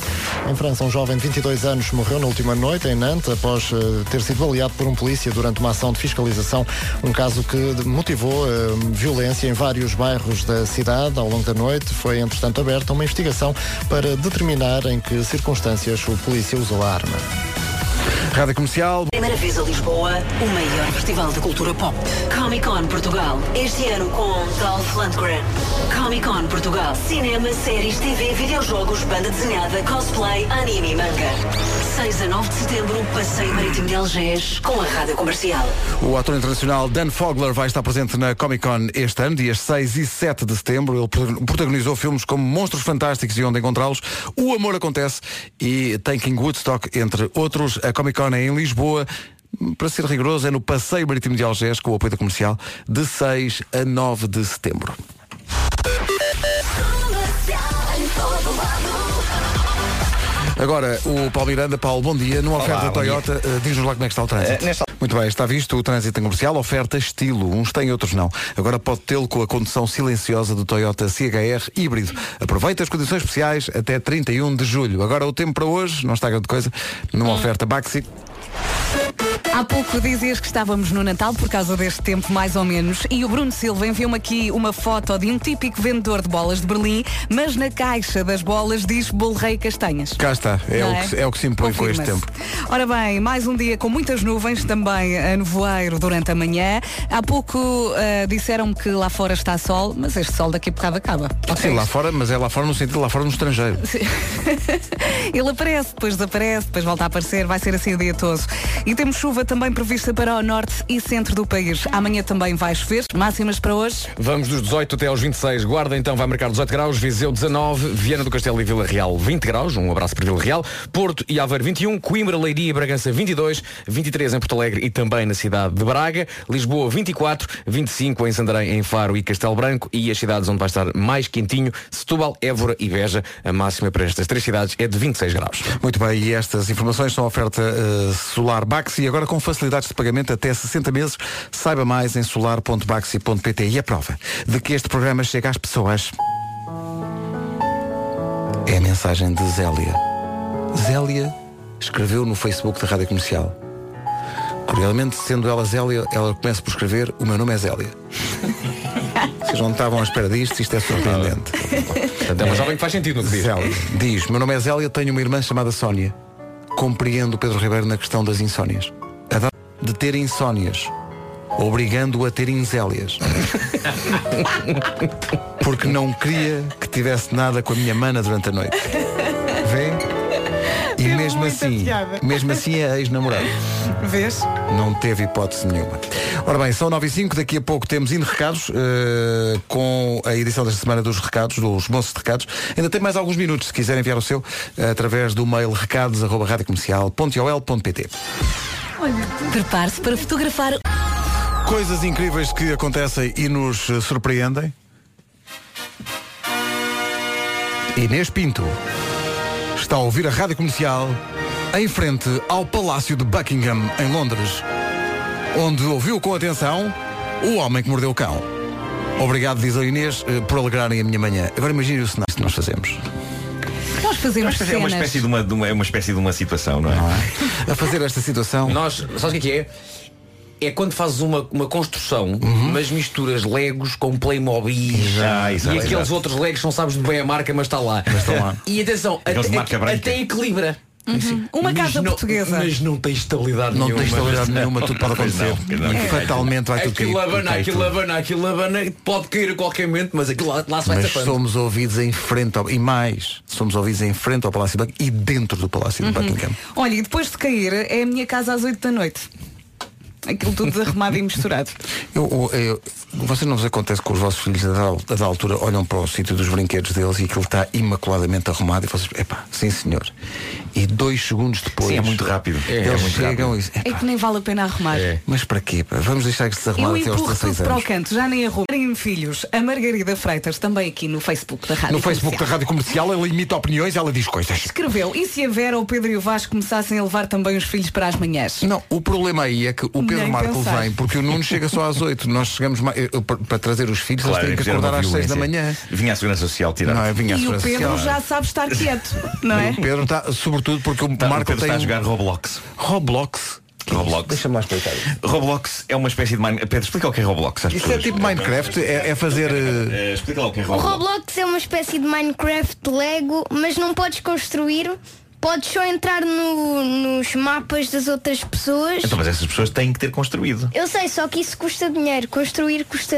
Em França, um jovem de 22 anos morreu na última noite em Nantes após eh, ter sido baleado por um polícia durante uma ação de fiscalização. Um caso que motivou eh, violência em vários bairros da cidade. Ao longo da noite foi, entretanto, aberta uma investigação para determinar em que circunstâncias o polícia usou a arma. Rádio Comercial. Primeira vez a Lisboa, o maior festival de cultura pop. Comic Con Portugal. Este ano com Dolph Lundgren. Comic Con Portugal. Cinema, séries, TV, videojogos, banda desenhada, cosplay, anime e manga. 6 a 9 de setembro, Passeio Marítimo de Algés, com a Rádio Comercial. O ator internacional Dan Fogler vai estar presente na Comic Con este ano, dias 6 e 7 de setembro. Ele pro- protagonizou filmes como Monstros Fantásticos e Onde Encontrá-los, O Amor Acontece e Taking Woodstock, entre outros. A Comic Con é em Lisboa. Para ser rigoroso, é no Passeio Marítimo de Algés, com o apoio da comercial, de 6 a 9 de setembro. Agora, o Paulo Miranda, Paulo, bom dia. Numa Olá, oferta Toyota, eh, diz-nos lá como é que está o trânsito. Eh, nesta- Muito bem, está visto o trânsito comercial, oferta estilo. Uns têm, outros não. Agora pode tê-lo com a condução silenciosa do Toyota CHR híbrido. Aproveita as condições especiais até 31 de julho. Agora o tempo para hoje, não está grande coisa, numa oferta Baxi. Há pouco dizias que estávamos no Natal por causa deste tempo, mais ou menos, e o Bruno Silva enviou-me aqui uma foto de um típico vendedor de bolas de Berlim, mas na caixa das bolas diz bolo rei castanhas. Cá está, é, Não o, é? que, é o que se impõe com este tempo. Ora bem, mais um dia com muitas nuvens, também a nevoeiro durante a manhã. Há pouco ah, disseram-me que lá fora está sol, mas este sol daqui a bocado acaba. Sim, lá fora, mas é lá fora no sentido lá fora no estrangeiro. (laughs) Ele aparece, depois desaparece, depois volta a aparecer, vai ser assim o dia todo. E temos chuva também prevista para o norte e centro do país. Amanhã também vai chover. Máximas para hoje. Vamos dos 18 até aos 26. Guarda então vai marcar 18 graus, Viseu 19, Viana do Castelo e Vila Real 20 graus. Um abraço para Vila Real. Porto e Aveiro 21, Coimbra, Leiria e Bragança 22, 23 em Porto Alegre e também na cidade de Braga, Lisboa 24, 25 em Santarém, em Faro e Castelo Branco e as cidades onde vai estar mais quentinho, Setúbal, Évora e Beja. A máxima para estas três cidades é de 26 graus. Muito bem, e estas informações são oferta eh, Solar Baxi e agora com facilidades de pagamento até 60 meses. Saiba mais em solar.baxi.pt e a prova de que este programa chega às pessoas é a mensagem de Zélia. Zélia escreveu no Facebook da Rádio Comercial. Curiosamente, sendo ela Zélia, ela começa por escrever O meu nome é Zélia. (laughs) Vocês não estavam à espera disto, isto é surpreendente. Portanto, é uma jovem que faz sentido no que diz. Zélia. Diz, meu nome é Zélia, tenho uma irmã chamada Sónia. Compreendo o Pedro Ribeiro na questão das insónias. De ter insónias. Obrigando-o a ter inzélias. (laughs) Porque não queria que tivesse nada com a minha mana durante a noite. E mesmo assim, piada. mesmo assim é ex-namorado. (laughs) Vês? Não teve hipótese nenhuma. Ora bem, são 9 e 5, daqui a pouco temos indo recados eh, com a edição desta semana dos recados, dos moços de recados. Ainda tem mais alguns minutos, se quiser enviar o seu, através do mail recados.radiocomercial.ol.pt prepare-se para fotografar. Coisas incríveis que acontecem e nos surpreendem. Inês Pinto está a ouvir a Rádio Comercial em frente ao Palácio de Buckingham, em Londres, onde ouviu com atenção o homem que mordeu o cão. Obrigado, diz a Inês, eh, por alegrarem a minha manhã. Agora imagine o cenário que nós fazemos. Nós fazemos Mas é uma espécie de uma, de uma- é uma espécie de uma situação, não é? A fazer esta situação. Nós, sabes o que é que é? Quando fazes uma, uma construção, mas misturas Legos com Playmobil Ah, exato, e aqueles exato. outros Legos não sabes de bem a marca, mas está lá. estão lá. E atenção, até, até equilibra. Uhum. Uma Mas casa não- portuguesa. Mas não tem estabilidade Não nenhuma. tem estabilidade nenhuma, tudo pode não, acontecer. não. E fatalmente vai tudo Aquilo cair. abana, cai aquilo abana, aquilo abana, pode cair a qualquer momento, mas aquilo lá, lá se vai Mas tapando. somos ouvidos em frente ao, e mais, somos ouvidos em frente ao Palácio de Buckingham e dentro do Palácio Uhum. de Buckingham. Olha, e depois de cair, é a minha casa às 8 da noite. Aquilo tudo desarrumado e misturado. (laughs) Eu, eu, eu, vocês não vos acontece que os vossos filhos a dada, a dada altura olham para o sítio dos brinquedos deles e aquilo está imaculadamente arrumado e vocês, epá, sim senhor. E dois segundos depois. Sim, é muito rápido. É, Eles é muito chegam rápido. e dizem, É que nem vale a pena arrumar. mas para quê? Vamos deixar que se desarrumar Eu até aos empurro 16 tudo para o anos. canto, já nem arrumo. Marem Filhos, a Margarida Freitas, também aqui no Facebook da Rádio No Facebook da Comercial. Rádio Comercial ela imita opiniões ela diz coisas. Escreveu, e se a Vera, o Pedro e o Vasco começassem a levar também os filhos para as manhãs? Não, o problema aí é que o Pedro Pedro em Marco pensar. vem, porque o Nuno chega só às 8. Nós chegamos mais, eu, para, para trazer os filhos, Claro, eles têm que acordar às 6 da manhã. Vinha a Segurança Social tirar. Não, é vinha a E o Segurança Pedro Social. já sabe estar quieto, não é? O Pedro está, sobretudo porque o Tá, o Marco Pedro tem está a jogar Roblox. Roblox. Roblox. Deixa-me lá explicar. Roblox é uma espécie de Mine... Pedro, explica o que é Roblox. Isso é pessoas. tipo Minecraft, é, é fazer. Eh, explica lá o que é O Roblox. Roblox é uma espécie de Minecraft Lego, mas não podes construir. Podes só entrar no- nos mapas das outras pessoas. Então, mas essas pessoas têm que ter construído. Eu sei, só que isso custa dinheiro. Construir custa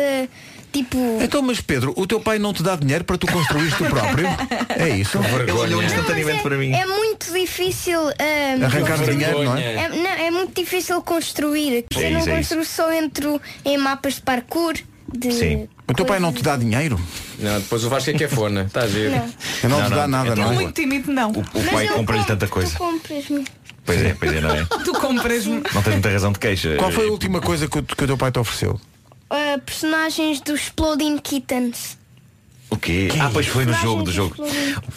tipo. Então, mas Pedro, o teu pai não te dá dinheiro para tu construir tu próprio? (laughs) É isso? Ele olhou instantaneamente para mim. É muito difícil ah, Arrancar construir. dinheiro, não é? É, não, é muito difícil construir. Se É eu não isso, é construo, só entro em mapas de parkour. De O teu pai não te dá dinheiro? Não, depois o Vasco é que é fona. Está a ver? Não. Não, te dá nada, Ele não é é? muito tímido, não. O pai eu compra-lhe tanta coisa. Tu compras-me. Pois é, pois é, não é? (laughs) Tu compras-me. Não tens muita razão de queixa. Qual foi a última coisa que o, que o teu pai te ofereceu? Ah, personagens do Exploding Kittens. O quê? Ah, pois foi no jogo do jogo.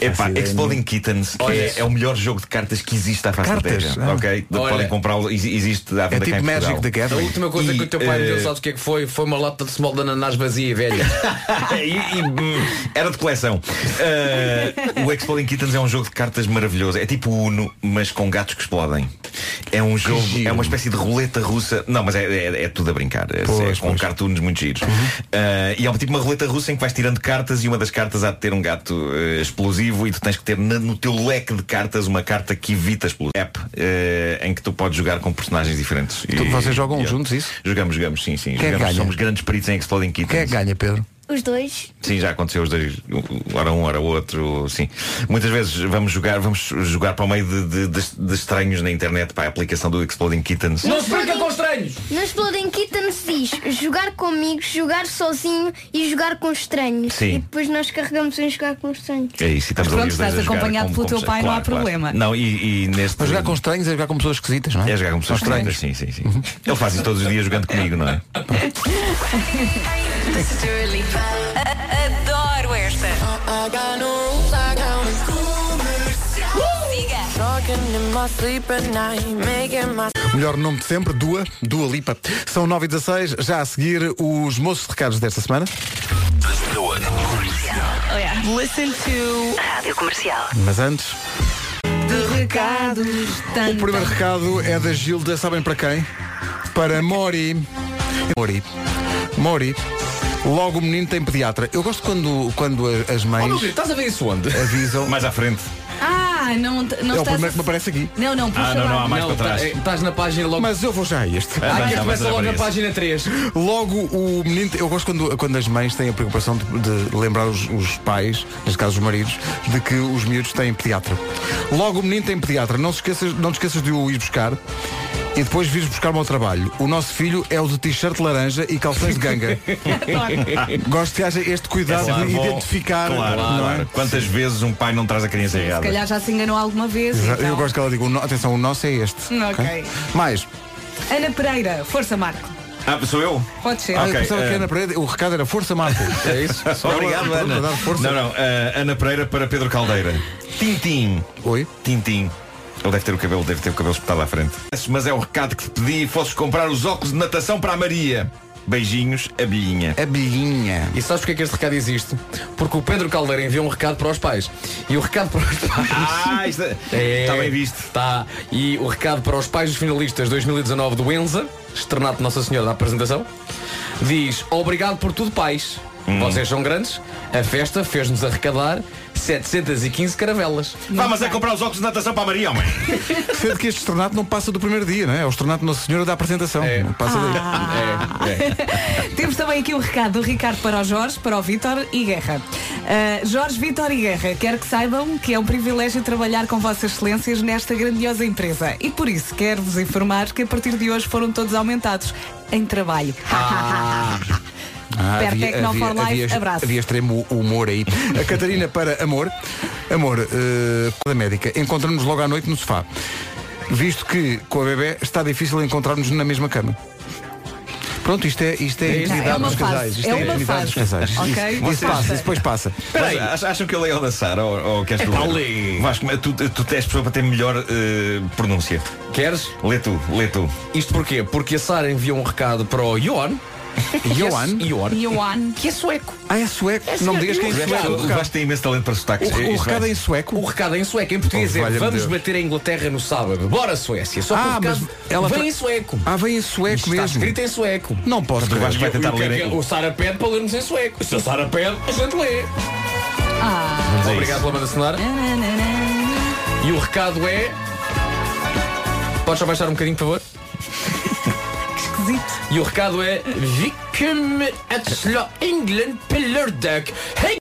Epá, Exploding Kittens é, é o melhor jogo de cartas que existe à face Cartas? da Terra. Ah. Ok? Olha. Podem comprá-lo, ex- existe à É venda cá tipo em Magic Portugal. the A Gathering. última coisa E, que o teu pai me eh, deu, sabes o que é que foi? Foi uma lata de small de ananás vazia e velha. (laughs) e, e, hum, era de coleção. Uh, o Exploding Kittens é um jogo de cartas maravilhoso. É tipo Uno, mas com gatos que explodem. É um jogo, é uma espécie de roleta russa. Não, mas é, é- é tudo a brincar. É, Pois, é com pois. cartoons muito giros. Uh, e é um tipo uma roleta russa em que vais tirando cartas e uma das cartas há de ter um gato uh, explosivo e tu tens que ter na- no teu leque de cartas uma carta que evita explosão. App uh, em que tu podes jogar com personagens diferentes. E- vocês jogam e- juntos isso? Jogamos, jogamos, sim, sim. Quem é jogamos, ganha? somos grandes peritos em Exploding Kittens. Quem é que ganha, Pedro? Os dois. Sim, já aconteceu os dois, hora um, hora outro, sim. Muitas vezes vamos jogar, vamos jogar para o meio de, de- de- estranhos na internet para a aplicação do Exploding Kittens. Não se brinca com estranhos! No Exploding Kittens diz jogar com amigos, jogar sozinho e jogar com estranhos. Sim. E depois nós carregamos em jogar com estranhos. É isso, e estamos Mas pronto, ali os dois estás acompanhado pelo teu pai, não há problema. Não, e, e neste. Mas jogar com estranhos é jogar com pessoas esquisitas, não é? É jogar com pessoas estranhas. estranhas, sim, sim, sim. Ele faz isso todos os dias jogando comigo, não é? (laughs) Adoro esta. Melhor nome de sempre, Dua, Dua Lipa. São 9 e 16 já a seguir os moços de recados desta semana. Listen to Rádio Comercial. Mas antes, De recados. o primeiro recado é da Gilda, sabem para quem? Para Mori. Mori. Mori. Logo o menino tem pediatra. Eu gosto quando, quando as Oh, mães meu querido, estás a ver isso onde? avisam. Mais à frente. Ah, não, não é o estás primeiro que me aparece aqui. Não, não, puxa Ah, não, lá. não, há mais Não, para tá- trás. é, estás na página logo. Mas eu vou já a este. Ah, não, começa mas logo na aparece. página 3. Logo o menino, eu gosto quando, quando as mães têm a preocupação de, de lembrar os, os pais, neste caso os maridos, de que os miúdos têm pediatra. Logo o menino tem pediatra, não, se esqueças, não te esqueças de o ir buscar e depois vires buscar-me ao trabalho. O nosso filho é o de t-shirt laranja e calções de ganga. (laughs) gosto que haja este cuidado Claro, de bom. identificar. Claro, não é? claro. Quantas vezes um pai não traz a criança Se errada? calhar já se enganou alguma vez. Então. Eu gosto que ela diga, "O no- atenção, o nosso é este. Ok. Mais. Ana Pereira, força Marco. Ah, sou eu? Pode ser. Ah, eh, Ana Pereira, o recado era força, Marco. (laughs) É isso? (laughs) Obrigado, Ana. para dar força. Não, não. ah, Ana Pereira para Pedro Caldeira. Tintim. Oi? Tintim. Ele deve ter o cabelo, deve ter o cabelo espetado à frente. Mas é o recado que te pedi fosses comprar os óculos de natação para a Maria. Beijinhos, abelhinha. Abelhinha. E sabes porque é que este recado existe? Porque o Pedro Caldeira enviou um recado para os pais. E o recado para os pais. Ah, isto é- está (laughs) bem visto. Está. E o recado para os pais dos finalistas 2019 do Enza, externato de Nossa Senhora da apresentação, diz: Obrigado por tudo, pais. Hum. Vocês são grandes. A festa fez-nos arrecadar 715 caravelas. Vá, mas é comprar os óculos de natação para a Maria, homem. (laughs) Sendo que este estornato não passa do primeiro dia, não é? É o estornato Nossa Senhora da apresentação. É. Não Passa daí. É, é. (laughs) Temos também aqui o recado do Ricardo para o Jorge, para o Vítor e Guerra. Uh, Jorge, Vítor e Guerra, quero que saibam que é um privilégio trabalhar com vossas excelências nesta grandiosa empresa. E por isso quero-vos informar que a partir de hoje foram todos aumentados em trabalho. Ah, (laughs) Perto havia, havia, for Life, havia, abraço. havia extremo humor aí. A Catarina para Amor. Amor, eh, da médica, encontramos logo à noite no sofá. Visto que com a bebê está difícil encontrar-nos na mesma cama. Pronto, isto é, isto é, É a isto. intimidade É uma dos casais. Isto É a uma intimidade fase. dos casais. Ok. Isso, isso passa, isso depois passa. Espera aí, ach- acham que eu leio ao da Sara ou, ou queres tu ler? Vasco, tu, tu tens pessoa para ter melhor eh, pronúncia. Queres? Lê tu, lê tu. Isto porquê? Porque a Sara enviou um recado para o Johan. (laughs) Johan? Johan. Johan. Que é sueco. Ah, é sueco? Não me digas que é O sueco. Vasco- o o recado. Vasco tem imenso talento para sotaques. O- o Isto recado é em sueco? O recado é em sueco. Em português Oh, é vamos bater a Inglaterra no sábado. Bora Suécia. Só que Ah, o mas ela vem tra- em sueco. Ah, vem em sueco Isto mesmo. Está escrito em sueco. Não posso o Vasco vai tentar o é ler O Sara pede para lermos em sueco. Se a Sara pede, a gente lê. Ah. Obrigado pela banda sonora. E o recado é. Podes só baixar um bocadinho, por favor? E o recado é Vicum at slå England pillardag. Hey!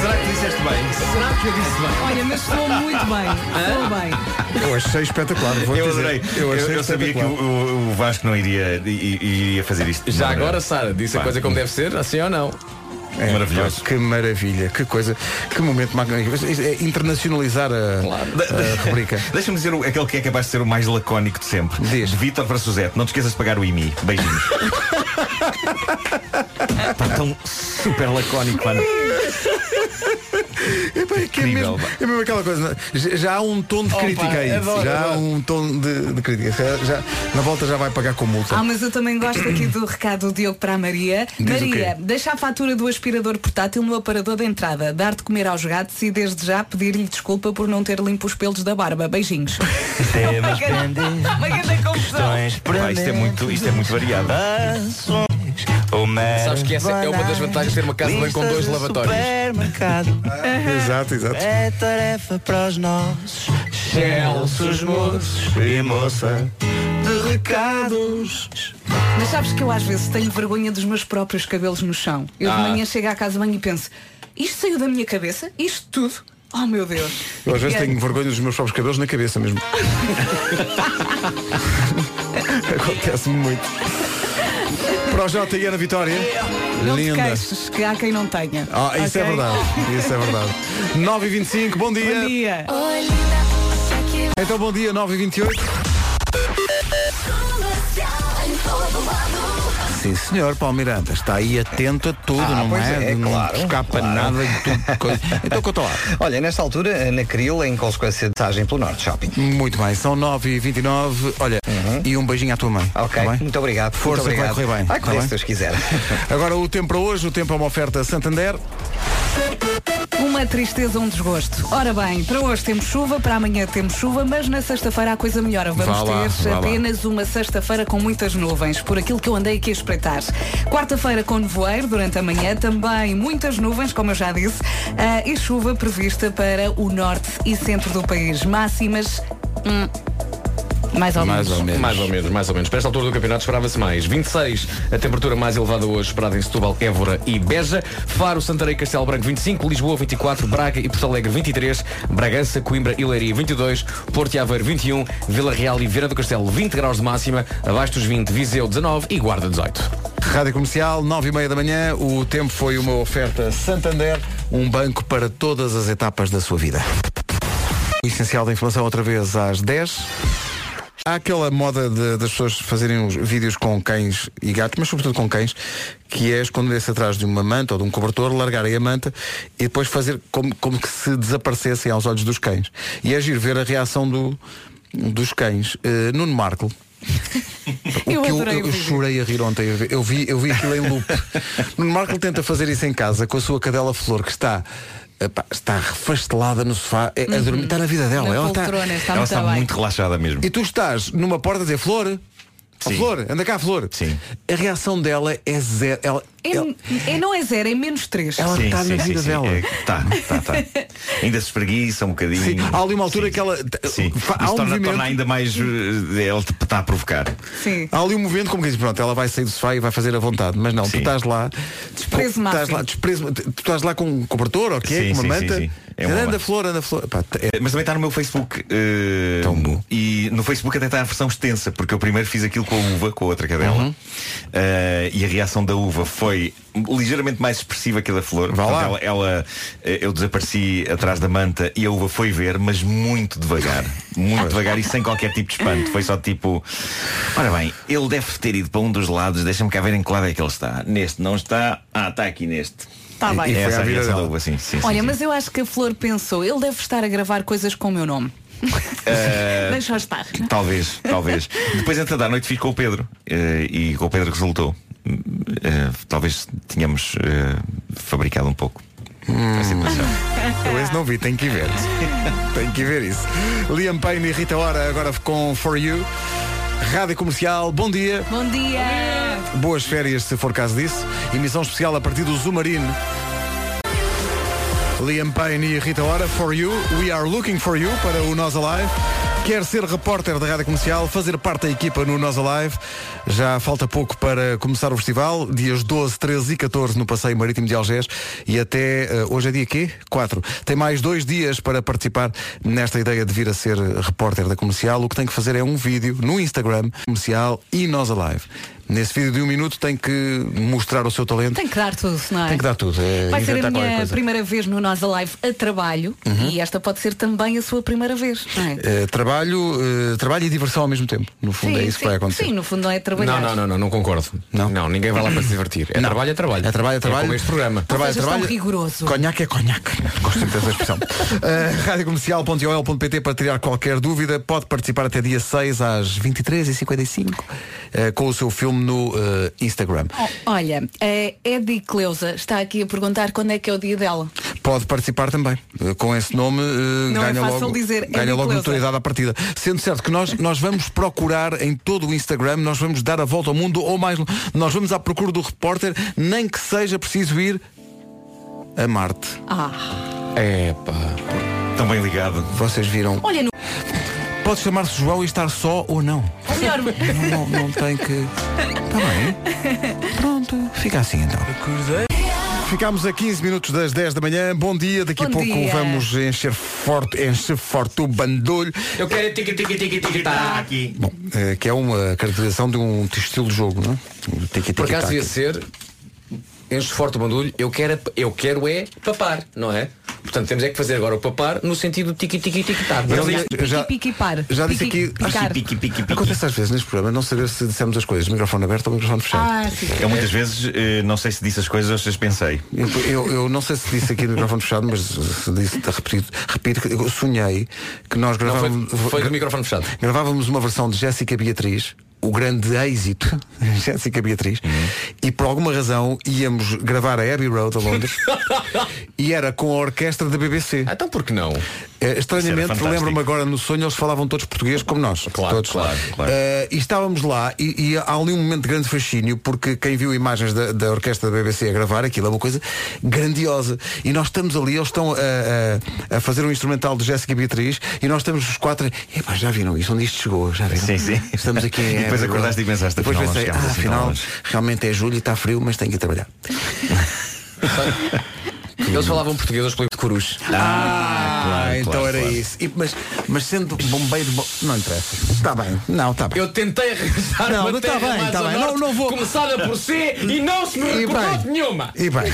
Será que disseste bem? Será que eu disse bem? Olha, mas soou muito bem. Soou bem. Eu achei espetacular. Vou Eu adorei. Eu Eu, achei eu sabia que o, o- Vasco não iria, iria fazer isto. Já agora, Sara, disse a Pá, coisa como deve ser, assim ou não? É, Maravilhoso. pá, Que maravilha, que coisa, que momento magnífico. É internacionalizar a, a rubrica. (laughs) Deixa-me dizer o- aquele que é capaz de ser o mais lacónico de sempre. Diz. Vítor para Suzete, não te esqueças de pagar o IMI. Beijinhos. (laughs) Pá, tão super lacónico, mano. Epá, é, que é, Incrível, mesmo, pá. é mesmo aquela coisa. né? Já, já há um tom de Opa, crítica aí. adoro, já há adoro. um tom de, de crítica. Já, já- na volta já vai pagar com multa. Ah, mas eu também gosto aqui do recado do Diogo para a Maria. Diz o Maria, quê? deixa a fatura do aspirador portátil no aparador de entrada, dar de comer aos gatos e desde já pedir-lhe desculpa por não ter limpo os pelos da barba. Beijinhos. Temas (laughs) pendentes, Uma grande confusão. questões Pá, isto, é muito, isto é muito variado. Sabes que essa é uma das vantagens de ter uma casa banho com dois lavatórios. Supermercado. (laughs) Exato, exato. É tarefa para os nossos Excelsos moços. e moça de recados. Mas sabes que eu às vezes tenho vergonha dos meus próprios cabelos no chão. Eu de Ah. manhã chego à casa de banho e penso, isto saiu da minha cabeça? Isto tudo? Oh meu Deus. Eu às vezes tenho vergonha dos meus próprios cabelos na cabeça mesmo. (laughs) (laughs) Acontece-me muito. Para o J e Ana Vitória. Não Linda. queixes, que há quem não tenha. Ah, isso é Ok? verdade. Isso é verdade. (laughs) 9h25, bom dia. Bom dia. Então bom dia, 9h28. Sim, senhor, Paulo Miranda, está aí atento a tudo, Ah, não é? é, não claro, escapa claro. nada de tudo. coisa. Então conta lá. (laughs) Olha, nesta altura, na Cril, em consequência de passagem pelo Norte Shopping. Muito bem, são 9h29. Olha, e um beijinho à tua mãe. Ok, tá muito obrigado. Força, muito que vai obrigado. correr bem. Vai tá correr, bem? se Deus quiser. (laughs) Agora o tempo para hoje, o tempo é uma oferta Santander. Uma tristeza, um desgosto. Ora bem, para hoje temos chuva, para amanhã temos chuva, mas na sexta-feira a coisa melhora. Vamos Vá ter lá. apenas uma sexta-feira com muitas nuvens, por aquilo que eu andei aqui a espreitar. Quarta-feira com nevoeiro durante a manhã, também muitas nuvens, como eu já disse, ah, e chuva prevista para o norte e centro do país. Máximas. hum, mais ou menos. Mais ou menos, mais ou menos. Para esta altura do campeonato esperava-se mais. 26, a temperatura mais elevada hoje esperada em Setúbal, Évora e Beja. Faro, Santarém, Castelo Branco 25, Lisboa 24, Braga e Porto Alegre 23, Bragança, Coimbra e Leiria 22, Porto e Aveiro 21, Vila Real e Viana do Castelo 20 graus de máxima, abaixo dos 20, Viseu 19 e Guarda 18. Rádio Comercial, 9 e meia da manhã. O tempo foi uma oferta Santander, um banco para todas as etapas da sua vida. O essencial da informação outra vez às 10. Há aquela moda de- das pessoas fazerem uns vídeos com cães e gatos, mas sobretudo com cães, que é esconder-se atrás de uma manta ou de um cobertor, largarem a manta e depois fazer como, como que se desaparecessem aos olhos dos cães. E é giro ver a reação do, dos cães. Eh, Nuno Marco. (laughs) O Eu que eu, eu, chorei a rir ontem. Eu vi- Eu vi, eu vi aquilo em loop. (laughs) Nuno Marco tenta fazer isso em casa com a sua cadela Flor, que está. Epá, está refastelada no sofá, é, a dormir, está na vida dela. Na ela está, poltrona, está Ela muito está bem. muito relaxada mesmo. e tu estás numa porta a dizer Flor, ó, Sim. Flor, anda cá, Flor. Sim. A reação dela é zero. Ela, É, ela- é- não é zero, é menos três. ela Sim, está sim, na sim, vida sim. dela. É, tá, tá, tá. (laughs) Ainda se espreguiça um bocadinho. Sim, há ali uma altura Sim, que ela Sim. fa- Isso há um torna, movimento. torna ainda mais. eh, Ele te está a provocar. Sim. Há ali um movimento como que diz, pronto, ela vai sair do sofá e vai fazer a vontade. Mas não, tu estás lá. Desprezo estás máximo. lá, desprezo, tu estás lá com um cobertor, ok? Sim, com uma sim, manta. sim, sim. É uma anda flor, anda flor. Pá, é- Eh, Mas também está no meu Facebook. eh, Tão bom. e no Facebook até está a versão extensa, porque eu primeiro fiz aquilo com a uva, com a outra cadela. Uhum. Eh, e a reação da uva foi foi ligeiramente mais expressiva que a da flor. Vá lá. Ela, ela, eh, eu desapareci atrás da manta e a uva foi ver, mas muito devagar. (laughs) Muito devagar e sem qualquer tipo de espanto. Foi só tipo, ora bem, ele deve ter ido para um dos lados, deixa-me cá ver em que lado é que ele está. Neste não está. Ah, está aqui neste. Tá bem. E E essa, à essa da dela. uva, sim, sim, sim, Olha, sim. mas eu acho que a Flor pensou, ele deve estar a gravar coisas com o meu nome. (laughs) Eh, (laughs) Deixa-o estar. Talvez, talvez. Depois, antes da noite, fiz com o Pedro. eh, e com o Pedro resultou. Eh, talvez tínhamos eh, fabricado um pouco a situação. Eu esse não vi, tenho que ir ver. (laughs) tenho que ir ver isso. Liam Payne e Rita Ora agora com For You. Rádio Comercial, bom dia. Bom dia! Boas férias, se for caso disso. Emissão especial a partir do Zumarine. Liam Payne e Rita Ora, For You, We Are Looking For You, para o Nós Alive. Quer ser repórter da Rádio Comercial, fazer parte da equipa no Nós Alive. Já falta pouco para começar o festival, dias 12, 13 e 14 no Passeio Marítimo de Algés e até, eh, hoje é dia quê? 4. Tem mais dois dias para participar nesta ideia de vir a ser repórter da Comercial. O que tem que fazer é um vídeo no Instagram, Comercial e Nós Alive. Nesse vídeo de um minuto tem que mostrar o seu talento. Tem que dar tudo, não é? Tem que dar tudo. É Vai ser a minha primeira vez no Nós Alive a trabalho Uhum. e esta pode ser também a sua primeira vez. Não é? Eh, trabalho, eh, trabalho e diversão ao mesmo tempo. No fundo é isso que vai acontecer. sim, no fundo não é trabalhar. Não, não, não, não, não concordo. Não? ninguém vai lá para se divertir. É trabalho, é trabalho. É trabalho, é trabalho. como este programa. Trabalho, sejas tão trabalho. rigoroso. Conhaque é conhaque. (laughs) Gosto muito dessa expressão. uh, Radiocomercial.ol.pt para tirar qualquer dúvida. Pode participar até dia 6 às 23h55 uh, com o seu filme no uh, Instagram. Oh, olha, a Eddie Cleusa está aqui a perguntar quando é que é o dia dela. Pode participar também. Uh, Com esse nome uh, Não é ganha fácil logo, dizer, é ganha logo notoriedade à partida. Sendo certo que nós, nós vamos procurar em todo o Instagram, nós vamos dar a volta ao mundo ou mais, nós vamos à procura do repórter, nem que seja preciso ir a Marte. Ah, É pá. Tão bem ligado. Vocês viram? olha, no... Pode chamar-se João e estar só ou não. ou melhor, Não, não, não tem que. Está bem. Pronto, fica assim então. Ficámos a 15 minutos das 10 da manhã. Bom dia. Daqui a Bom pouco dia. vamos encher forte, encher forte o bandolho. Eu quero tique tique tique tá aqui. Bom, eh, que é uma caracterização de um estilo de jogo, não é? O. Por acaso devia ser enche forte o bandulho, eu quero, eu quero é papar, não é? Portanto, temos é que fazer agora o papar no sentido tá. Eu já- piqui, par. Já disse Piqui, aqui. Piqui, piqui, piqui. Acontece às vezes neste programa não saber se dissemos as coisas, microfone aberto ou microfone fechado. Ah, sim. Eu muitas vezes eh, não sei se disse as coisas ou se as pensei. Eu, eu- eu não sei se disse aqui no microfone fechado, mas se disse, repito, repito, que eu sonhei que nós Não, foi, gravávamos, foi do microfone fechado. gravávamos uma versão de Jéssica Beatriz, o grande êxito, (laughs) Jéssica Beatriz, e por alguma razão íamos gravar a Abbey Road a Londres (laughs) e era com a orquestra da BBC. Ah, então por que não? Eh, estranhamente, lembro-me agora no sonho, eles falavam todos português como nós. Claro, todos. claro, claro. Eh, e estávamos lá e, e há ali um momento de grande fascínio porque quem viu imagens da, da orquestra da BBC a gravar aquilo é uma coisa grandiosa. E nós estamos ali, eles estão a, a- a fazer um instrumental de Jéssica Beatriz e nós estamos os quatro. Epá, já viram isso? Onde isto chegou? Já viram? Sim, sim. Estamos aqui em (laughs) depois acordaste e pensaste, Depois afinal, pensei, ah, assim afinal, realmente é julho e está frio, mas tenho que ir trabalhar. (laughs) Eles falavam português aos de Corus. Ah, claro, então claro, era claro. isso. E- mas, mas sendo bombeiro, bom, não interessa. Está bem. Não, está bem. Eu tentei arranjar Não, uma não tá terra bem, tá ao bem. norte, Não, não vou- começada por C e não se me recordou nenhuma. E bem,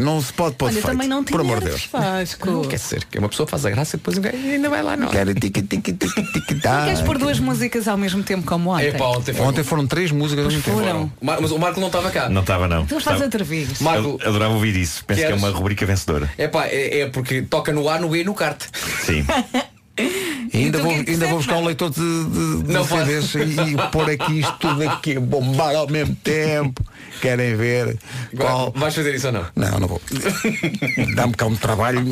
não se pode pôr Olha, defeito. também não tinha Por amor de Deus. Vasco. Quer dizer, que uma pessoa faz a graça e depois um gajo ainda vai lá, não. Quero tique tique tique tique tá. Queres pôr duas músicas ao mesmo tempo como ontem? Epá, ontem foi. Ontem foram três músicas ao mesmo tempo. foram. Mas o Marco não estava cá. Não estava não. Tu estás Estava- atrevido. Marco, Eu adorava ouvir isso. Penso que é Queres? uma rubrica vencedora. epá, é, é porque toca no A, no B e no kart. Sim. E ainda vou, é ainda vou disseste, buscar um leitor de, de, de Não. CDs e, e pôr aqui isto tudo aqui a bombar ao mesmo tempo. Querem ver qual. Vais fazer isso ou não? Não, não vou. (laughs) Dá-me cá um trabalho.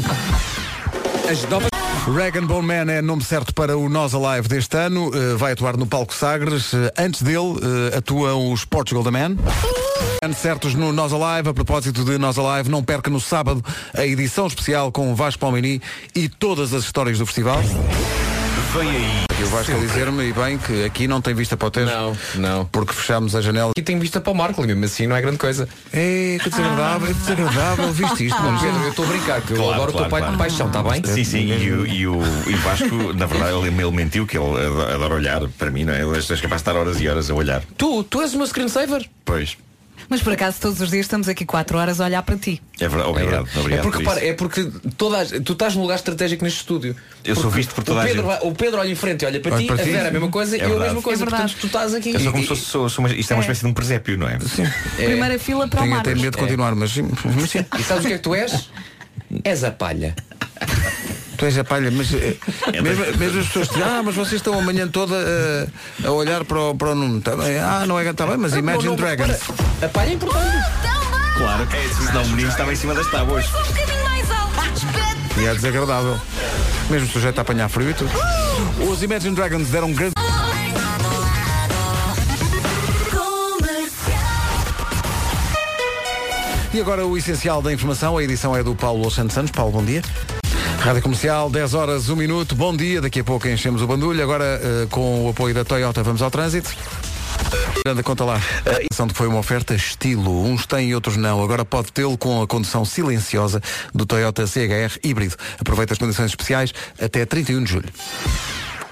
As novas. Rag and Bone Man é nome certo para o Nós Alive deste ano. Uh, vai atuar no Palco Sagres. Uh, antes dele uh, atuam os Portugal The Man. Anos certos no Nós Alive. A propósito de Nós Alive, não perca no sábado a edição especial com o Vasco Palmini e todas as histórias do festival. Vem aí. E o Vasco a dizer-me, e bem, que aqui não tem vista para o Tejo. Não, não. Porque fechámos a janela. Aqui tem vista para o Marco, mesmo assim não é grande coisa. É, que desagradável, é desagradável. (laughs) Viste isto? Não, Pedro, eu estou a brincar, que eu Claro, adoro o teu claro, pai claro. de paixão, está bem? Sim, sim, e o, e o, e o Vasco, na verdade, ele, ele mentiu que ele adora olhar para mim, não é? Ele és capaz de estar horas e horas a olhar. Tu, tu és o meu screensaver? Pois. Mas por acaso todos os dias estamos aqui 4 horas a olhar para ti. É verdade, obrigado, obrigado é porque, por repara, isso. é porque toda a- tu estás num lugar estratégico neste estúdio. Eu sou visto por toda o a Pedro, gente. vai- O Pedro olha em frente e olha para Olha ti, para a. Vera a mesma coisa É e eu a mesma coisa. É verdade. Portanto, tu estás aqui. Eu sou como E- fosse- sou- sou uma- isto é uma É. espécie de um presépio, não é? Sim. Primeira fila para o Tenho Marcos. até medo de continuar, mas, mas sim. E sabes o que é que tu és? És a palha. Tu és a palha, mas eh, mesmo, mesmo as pessoas dizem, ah, mas vocês estão a manhã toda eh, a olhar para o, para o Nuno. Tá bem, ah, não é, está bem, mas Imagine Não, não, Dragons. para. A palha é importante. Claro, é, senão o menino estava em cima das tábuas. E é desagradável. Mesmo sujeito a apanhar frio e tudo. Os Imagine Dragons deram um grande. E agora o essencial da informação, a edição é do Paulo Santos Santos. Paulo, bom dia. Rádio Comercial, 10 horas, 1 minuto. Bom dia, daqui a pouco enchemos o bandulho. Agora, eh, com o apoio da Toyota, vamos ao trânsito. Anda, conta lá. A de que foi uma oferta estilo. Uns têm e outros não. Agora pode tê-lo com a condução silenciosa do Toyota CHR híbrido. Aproveita as condições especiais até 31 de julho.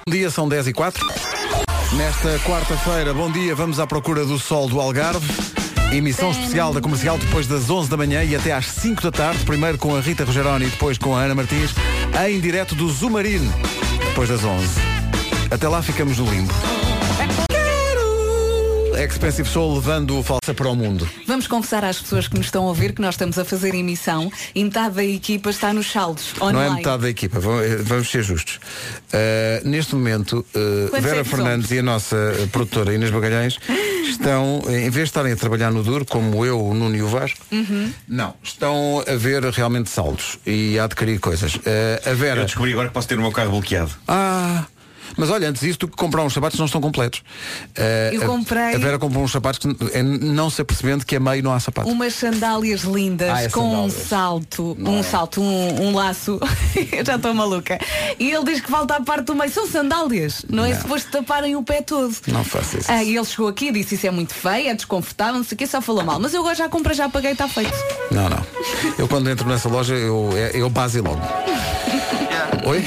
Bom dia, são 10 e 4. Nesta quarta-feira, bom dia, vamos à procura do sol do Algarve. Emissão especial da comercial depois das 11 da manhã e até às 5 da tarde. Primeiro com a Rita Rogeroni e depois com a Ana Martins. Em direto do Zumarino, depois das 11. Até lá ficamos no limbo. Expensive Soul levando o falsa para o mundo. Vamos confessar às pessoas que nos estão a ouvir que nós estamos a fazer emissão e metade da equipa está nos saldos Não online. é metade da equipa, vamos, eh, ser justos. Uh, neste momento, uh, Vera Fernandes e a nossa produtora Inês Bagalhães (laughs) estão, em vez de estarem a trabalhar no duro, como eu, o Nuno e o Vasco, Uhum. não, estão a ver realmente saldos e a adquirir coisas. Uh, a Vera. Eu descobri agora que posso ter o meu carro bloqueado. Ah! Mas olha, antes disso, tu que comprar uns sapatos não estão completos. Uh, Eu comprei- A Vera comprou uns sapatos que é não se apercebendo que a meio não há sapatos. Umas sandálias lindas Ah, é com sandálias. um salto, um salto, um, um laço. (laughs) Eu já estou maluca. E ele diz que falta a parte do meio. São sandálias, não, é Não. suposto taparem o pé todo. Não faça isso. Ah, e ele chegou aqui e disse isso é muito feio, é desconfortável, não sei o que, só falou mal. Mas eu agora já comprei, já paguei, está feito. Não, não. Eu quando entro nessa loja, eu, é- eu base logo. (laughs) Oi?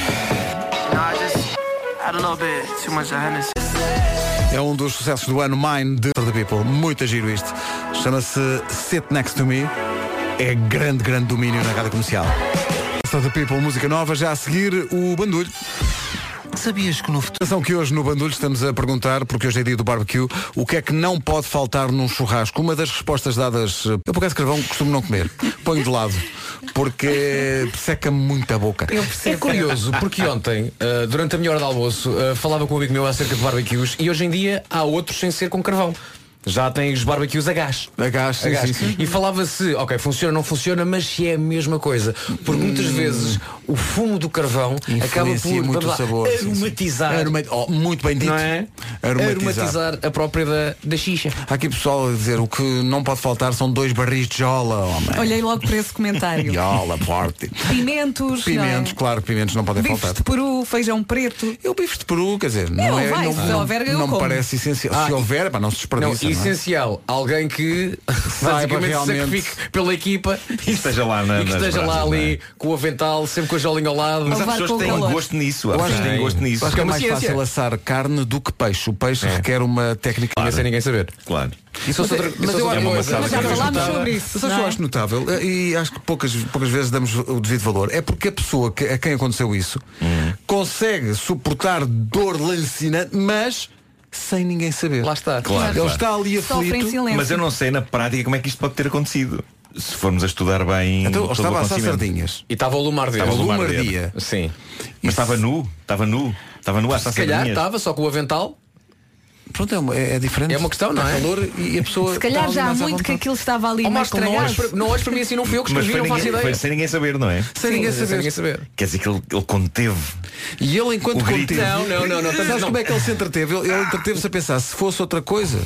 É um dos sucessos do ano Mine de The People. Muito giro isto. Chama-se Sit Next to Me. É grande, grande domínio na rádio comercial. The People, música nova. Já a seguir, o Bandulho. Sabias que no futuro... Atenção que hoje no Bandulho estamos a perguntar, porque hoje é dia do barbecue, o que é que não pode faltar num churrasco? Uma das respostas dadas... eh, Eu por acaso carvão costumo não comer. Ponho de lado. Porque seca-me muito a boca. É curioso, porque ontem, uh, durante a minha hora de almoço, uh, falava com um amigo meu acerca de barbecues e hoje em dia há outros sem ser com carvão. Já tem os barbecues a gás. A gás, sim, sim, sim. E falava-se, ok, funciona ou não funciona, mas se é a mesma coisa. Porque muitas vezes o fumo do carvão acaba por muito lá, sabor, sim, sim. aromatizar. Aroma- oh, muito bem dito. Não é? Aromatizar. Aromatizar a própria da, da xixa. Há aqui pessoal a dizer o que não pode faltar são dois barris de jola, homem. Olhei logo para esse comentário. Jola, forte. Pimentos, Pimentos, não claro, pimentos não é? podem bifes faltar. de peru, feijão preto. Eu bifes de peru, quer dizer, não Eu, é. vai, não se não, houver, eu não me como. parece essencial. Ah, se houver, pá, não se Não, desperdiça. Não, é? essencial. Alguém que basicamente realmente- sacrifique pela equipa E esteja lá na, e que esteja lá não é? ali com o avental, sempre com a jolinha ao lado. Mas há pessoas que têm calor. gosto nisso. Há Eu pessoas acho que têm gosto nisso. Acho que é mais ciência. fácil assar carne do que peixe. O peixe requer uma técnica. Ninguém sem ninguém saber. Claro. Isso Mas, outra, é- mas isso eu, outra eu, eu, maçã. Mas já eu acho falámos notável- sobre isso, Mas acho que é? eu acho notável e acho que poucas, poucas vezes damos o devido valor. É porque a pessoa que, a quem aconteceu isso consegue suportar dor lancinante, mas sem ninguém saber. Lá está. Claro, Ele claro. está ali aflito. Mas eu não sei na prática como é que isto pode ter acontecido. Se formos a estudar bem. Então, estava a assar sardinhas. E estava o Lumar. Estava o Lumar Lumardia. Sim. Mas estava nu, estava nu, estava nu a assar Se calhar sardinhas. estava só com o avental. Pronto, é, uma- é- é diferente. É uma questão, não Há é? calor e a pessoa. Se calhar já há muito que aquilo estava ali Oh, mais não olhes, para, não olhes para mim assim, não fui eu que Mas escrevi, não faço ninguém, ideia. foi sem ninguém saber, não é? Sem ninguém Sem saber. ninguém saber. Quer dizer que ele, ele conteve. E ele, enquanto conteve. Não, não, não, não, Sabes não. como é que ele se entreteve? Ele, ele entreteve-se a pensar se fosse outra coisa.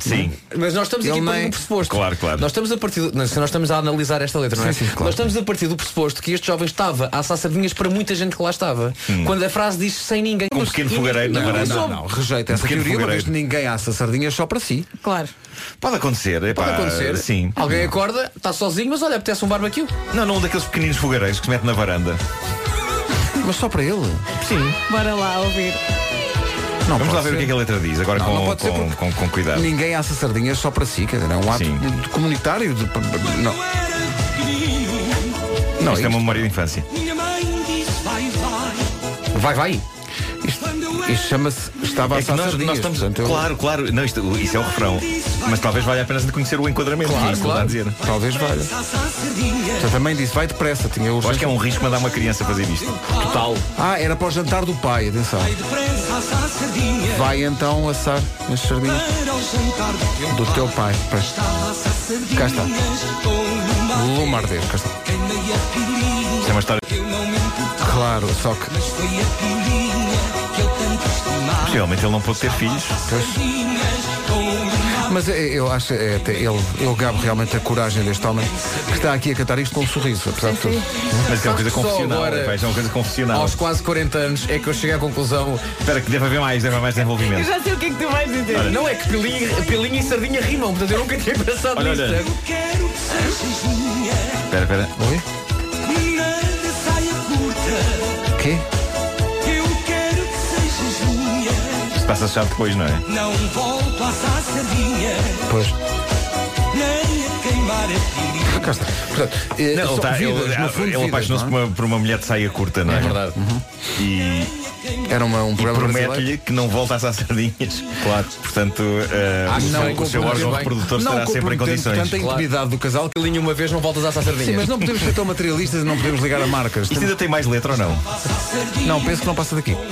Sim. Mas nós estamos aqui Ele para nem- um pressuposto. Claro, claro. Nós estamos a partir do, não, se nós estamos a analisar esta letra, não é? Sim, sim, claro. Nós estamos a partir do pressuposto que este jovem estava a assar sardinhas para muita gente que lá estava. Quando a frase diz sem ninguém. Com um pequeno fogareiro na varanda. soube. Não, rejeita essa pequeno teoria, uma vez ninguém assa sardinhas só para si. Claro. Pode acontecer. epá, Pode acontecer. Sim. Alguém acorda, está sozinho, mas olha, apetece um barbecue. Não, não um daqueles pequeninos fogareiros que se mete na varanda. Mas só para ele. Sim. Bora lá ouvir. Não Vamos lá ver o que é ser. que a letra diz, agora Não, com, não pode ser com, porque com, com cuidado. Ninguém assa sardinhas só para si, quer dizer, é um ato de- comunitário. de- não. Não, Isto é isto- uma memória de infância. Vai, vai. Isto chama-se Estava a É assar nós, nós estamos. portanto, eu- Claro, claro. Não, isto, isso é o refrão. Mas talvez valha a pena de conhecer o enquadramento. Claro, está claro. a dizer. Talvez valha. A mãe disse, vai depressa, tinha Eu acho que é um risco mandar uma criança fazer isto. Total. Ah, era para o jantar do pai, atenção. Vai então assar as sardinhas do teu pai. Presta. Cá está. Lumardeiro, cá está. Isto é uma história. Claro, só que. Possivelmente ele não pôde ter filhos. Mas é, eu acho é, até ele, eu gabo realmente a coragem deste homem que está aqui a cantar isto com um sorriso, apesar de tudo. Mas é uma coisa Só confessional. agora, rapaz, é uma coisa confessional. Aos quase 40 anos é que eu cheguei à conclusão. Espera que deve haver mais, deve haver mais Eu desenvolvimento. já sei o que é que tu vais dizer. Olha. Não é que pilinha, pilinha e sardinha rimam, portanto eu nunca tinha pensado Olha, nisto. olha. Espera, espera. Oi? Quê? Isto passa-se já depois, não é? Não volto a sardinha, Pois. nem a a Cá está. Portanto, eh, Não, são ele, tá- vidas, ele- no fundo, ele vidas, apaixonou-se não é? por, uma- por uma mulher de saia curta, não é? É verdade. E, Era uma, um e programa brasileiro. promete-lhe que não volta assar sardinhas. Claro. Portanto, eh, o que seu- não o seu órgão reprodutor Não estará sempre em comprometendo, condições. portanto, a intimidade do casal. Pilinha uma vez não voltas sardinhas. Sim, mas não podemos ser tão materialistas e não podemos ligar a marcas. Isto ainda tem mais letra ou não? Não, penso que não passa daqui. (laughs)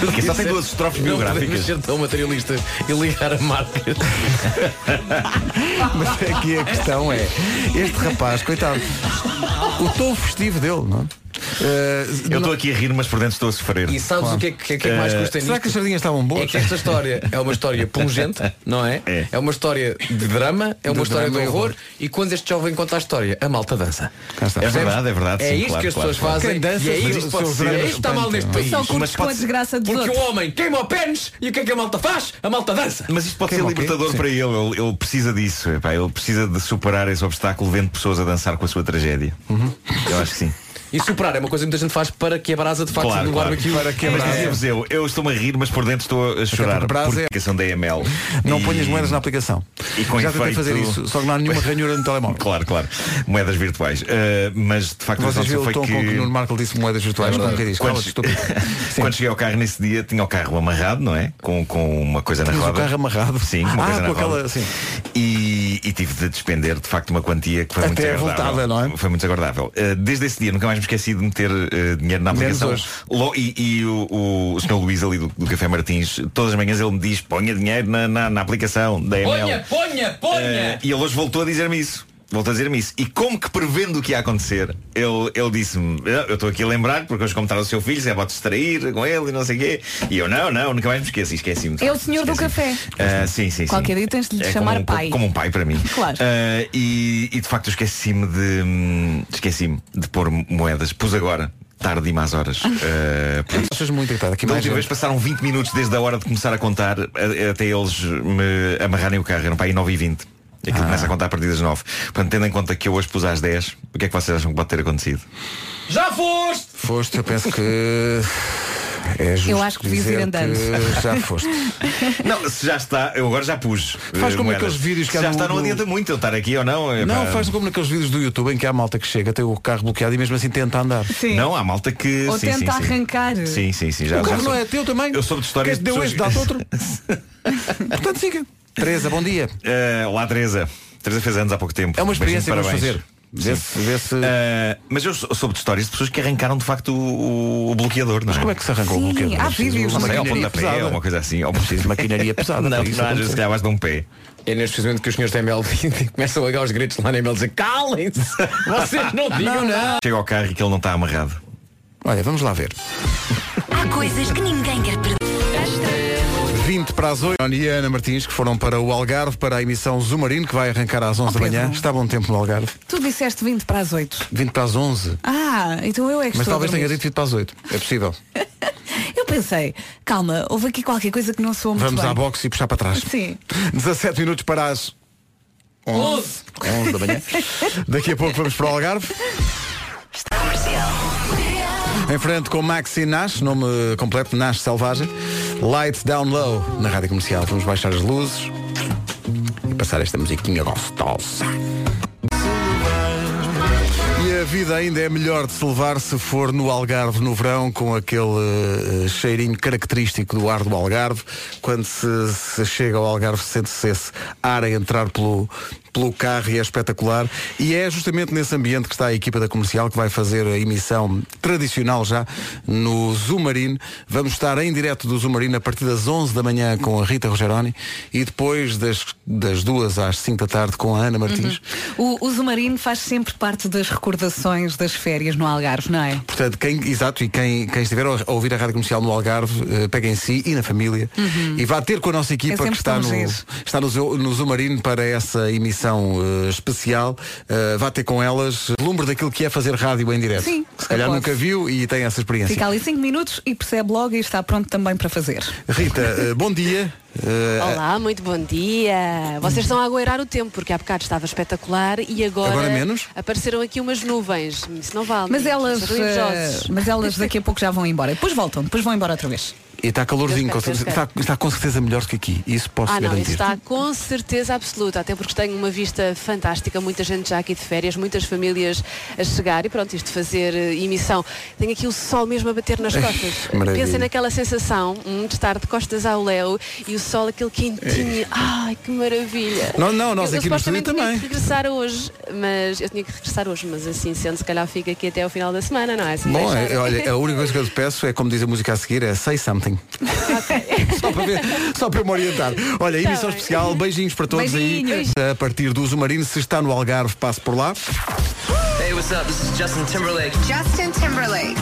Porque só tem duas estrofes Não podemos biográficas. ser tão materialistas e ligar a marcas. (laughs) (laughs) Mas aqui a questão é, este rapaz, coitado, o tom festivo dele, não é? Eh, Eu não- estou aqui a rir, mas por dentro estou a sofrer. E sabes o que é que, que é que mais Eh, custa Será nisto? que as sardinhas estavam boas? É que esta história é uma história pungente, (laughs) não é? É. uma história de drama, é uma De história de horror. horror. E quando este jovem conta a história, a malta dança. É verdade, é verdade. É sim, isto claro, que as claro, pessoas claro. fazem. Quem dança, e é isto, os pode seus ser, é isto está mal neste espantam. país. Mas com a desgraça dos Porque o homem queima o pênis e o que é que a malta faz? A malta dança. Mas isto pode Queima ser libertador para ele. ele. ele precisa disso. ele precisa de superar esse obstáculo vendo pessoas a dançar com a sua tragédia. Uhum. Eu acho que sim. E superar é uma coisa que muita gente faz para que a brasa de facto Claro, no claro. barbecue. Para que a Mas brasa- dizia-vos eu, eu estou-me a rir, mas por dentro estou a chorar porque brasa por é- aplicação da EML. Não E- ponhas moedas na aplicação. E com Já tentei efeito- fazer isso, só que não há nenhuma (laughs) ranhura no telemóvel. Claro, claro. Moedas virtuais. Uh, mas de facto Vocês viram o foi tom que. com que o Nuno Marco disse moedas virtuais? É verdade. que diz? Quando, (laughs) quando cheguei ao carro nesse dia, tinha o carro amarrado, não é? Com, com uma coisa na Tinhas o roda. carro amarrado? Sim, uma Ah, coisa na com aquela- roda. sim. E, e tive de despender de facto uma quantia que foi muito Até desagradável. voltada, não é? Foi muito desagradável. Uh, desde esse dia nunca mais me esqueci de meter uh, dinheiro na aplicação. e e o, o, o Sr. Luís ali do, do Café Martins, todas as manhãs ele me diz ponha dinheiro na, na, na aplicação da EML. Ponha, ponha, ponha! Eh, e ele hoje voltou a dizer-me isso. Voltou a dizer-me isso. E como que prevendo o que ia acontecer, ele, ele disse-me, "Eu- eu estou aqui a lembrar, porque hoje como está o seu filho, se é para te distrair com ele e não sei o quê. E eu, não, não, nunca mais me esqueci, esqueci-me. de É o senhor do esqueci-me. café. Ah, sim, sim, sim. Qualquer dia tens de lhe É chamar como um, pai. Como um pai para mim. (laughs) Claro. Ah, e, e de facto eu esqueci-me de. Esqueci-me de pôr moedas. Pus agora. Tarde e más horas. (laughs) Ah, isso- Achas muito aqui da última vez passaram 20 minutos desde a hora de começar a contar a- até eles me amarrarem o carro. Eram para aí 9 e 20 Aquilo Ah. começa a contar a partir das 9 Portanto, tendo em conta que eu hoje pus às 10 O que é que vocês acham que pode ter acontecido? Já foste! Foste, eu penso que é justo Eu acho que devias ir andando. que já foste. (laughs) Não, se já está, eu agora já pus Faz eh, como moedas. aqueles vídeos que Se há já no- está, não adianta muito eu estar aqui ou não eh, Não, pá. faz como naqueles vídeos do YouTube em que há malta que chega, tem o carro bloqueado e mesmo assim tenta andar. Sim. Não, há malta que Ou sim, tenta sim, arrancar. Sim, sim, sim já, o carro já não sou- é teu também. Eu soube de histórias Quer de deu pessoas- este, dá-te outro. (laughs) Portanto, siga. Teresa, bom dia. Eh, Olá Teresa Teresa fez anos há pouco tempo É uma experiência parabéns. fazer. Vê Sim. se, vê se... Eh, mas eu sou- soube de histórias de pessoas que arrancaram de facto o, o bloqueador, não Mas é? como é que se arrancou Sim, o bloqueador? há É vídeos. Uma Não sei, ao pontapé uma coisa assim. Ao Preciso de maquinaria (laughs) pesada. Não, para não, isso vezes acontecer. se calhar basta um pé. É neste precisamente que os senhores da ML (laughs) começam a ligar os gritos lá na ML dizer calem-se! (laughs) Vocês não digam nada! Chega ao carro e que ele não está amarrado. Olha, vamos lá ver. Há coisas que ninguém quer perder. 20 para as 8. E a Ana Martins, que foram para o Algarve, para a emissão Zumarino, que vai arrancar às 11 da manhã. Está bom tempo no Algarve. Tu disseste 20 para as 8. 20 para as 11. Ah, então eu é que Mas estou a talvez tenha dito 20 para as 8. É possível. (laughs) Eu pensei, calma, houve aqui qualquer coisa que não soou muito Vamos bem. à boxe e puxar para trás. Sim. 17 minutos para as 11. 11 da manhã. (laughs) Daqui a pouco vamos para o Algarve. Em frente com Maxi Nash, nome completo Nash Selvagem. Lights Down Low na rádio comercial. Vamos baixar as luzes e passar esta musiquinha gostosa. E a vida ainda é melhor de se levar se for no Algarve no verão, com aquele eh, cheirinho característico do ar do Algarve. Quando se, se chega ao Algarve, sente-se esse ar a entrar pelo, pelo carro e é espetacular. E é justamente nesse ambiente que está a equipa da comercial que vai fazer a emissão tradicional já no Zumarino. Vamos estar em direto do Zumarino a partir das 11 da manhã com a Rita Rogeroni e depois das, das 2 às 5 da tarde com a Ana Martins. O, o Zumarino faz sempre parte das recordações das férias no Algarve, não é? Portanto, quem, exato, e quem, quem estiver a ouvir a rádio comercial no Algarve, eh, pegue em si e na família Uhum. e vá ter com a nossa equipa É que está no, está no, no Zumarino para essa emissão eh, especial. Eh, vá ter com elas lumbre daquilo que é fazer rádio em direto. Sim, Se calhar pode. nunca viu e tem essa experiência. Fica ali 5 minutos e percebe logo e está pronto também para fazer. Rita, eh, (laughs) bom dia. Eh, Olá, muito bom dia. Vocês estão a agueirar o tempo, porque há bocado estava espetacular e agora, Agora menos? apareceram aqui umas nuvens. Isso não vale. Mas elas, eh, mas elas (laughs) daqui a pouco já vão embora. Depois voltam, depois vão embora outra vez. E está calorzinho, com certeza- está, está com certeza melhor do que aqui. Isso posso Ah, não, garantir. está com certeza absoluta, até porque tenho uma vista fantástica, muita gente já aqui de férias, muitas famílias a chegar e pronto, isto de fazer eh, emissão. Tenho aqui o sol mesmo a bater nas costas. Pensem naquela sensação hum, de estar de costas ao léu e o sol aquele quentinho. Ai, que maravilha. Não, não, nós eu, aqui eu no estúdio supostamente tinha também. que regressar hoje, mas eu tinha que regressar hoje, mas assim sendo, se calhar fica aqui até ao final da semana, não é? Bom, é, olha, a única coisa que eu (laughs) te peço é, como diz a música a seguir, é say something. Só, para ver, só para me orientar. Olha, Tá emissão bem. especial, beijinhos para todos Beijinhos. aí. A partir do Zumarino, se está no Algarve, passe por lá. Hey, what's up? This is Justin Timberlake. Justin Timberlake.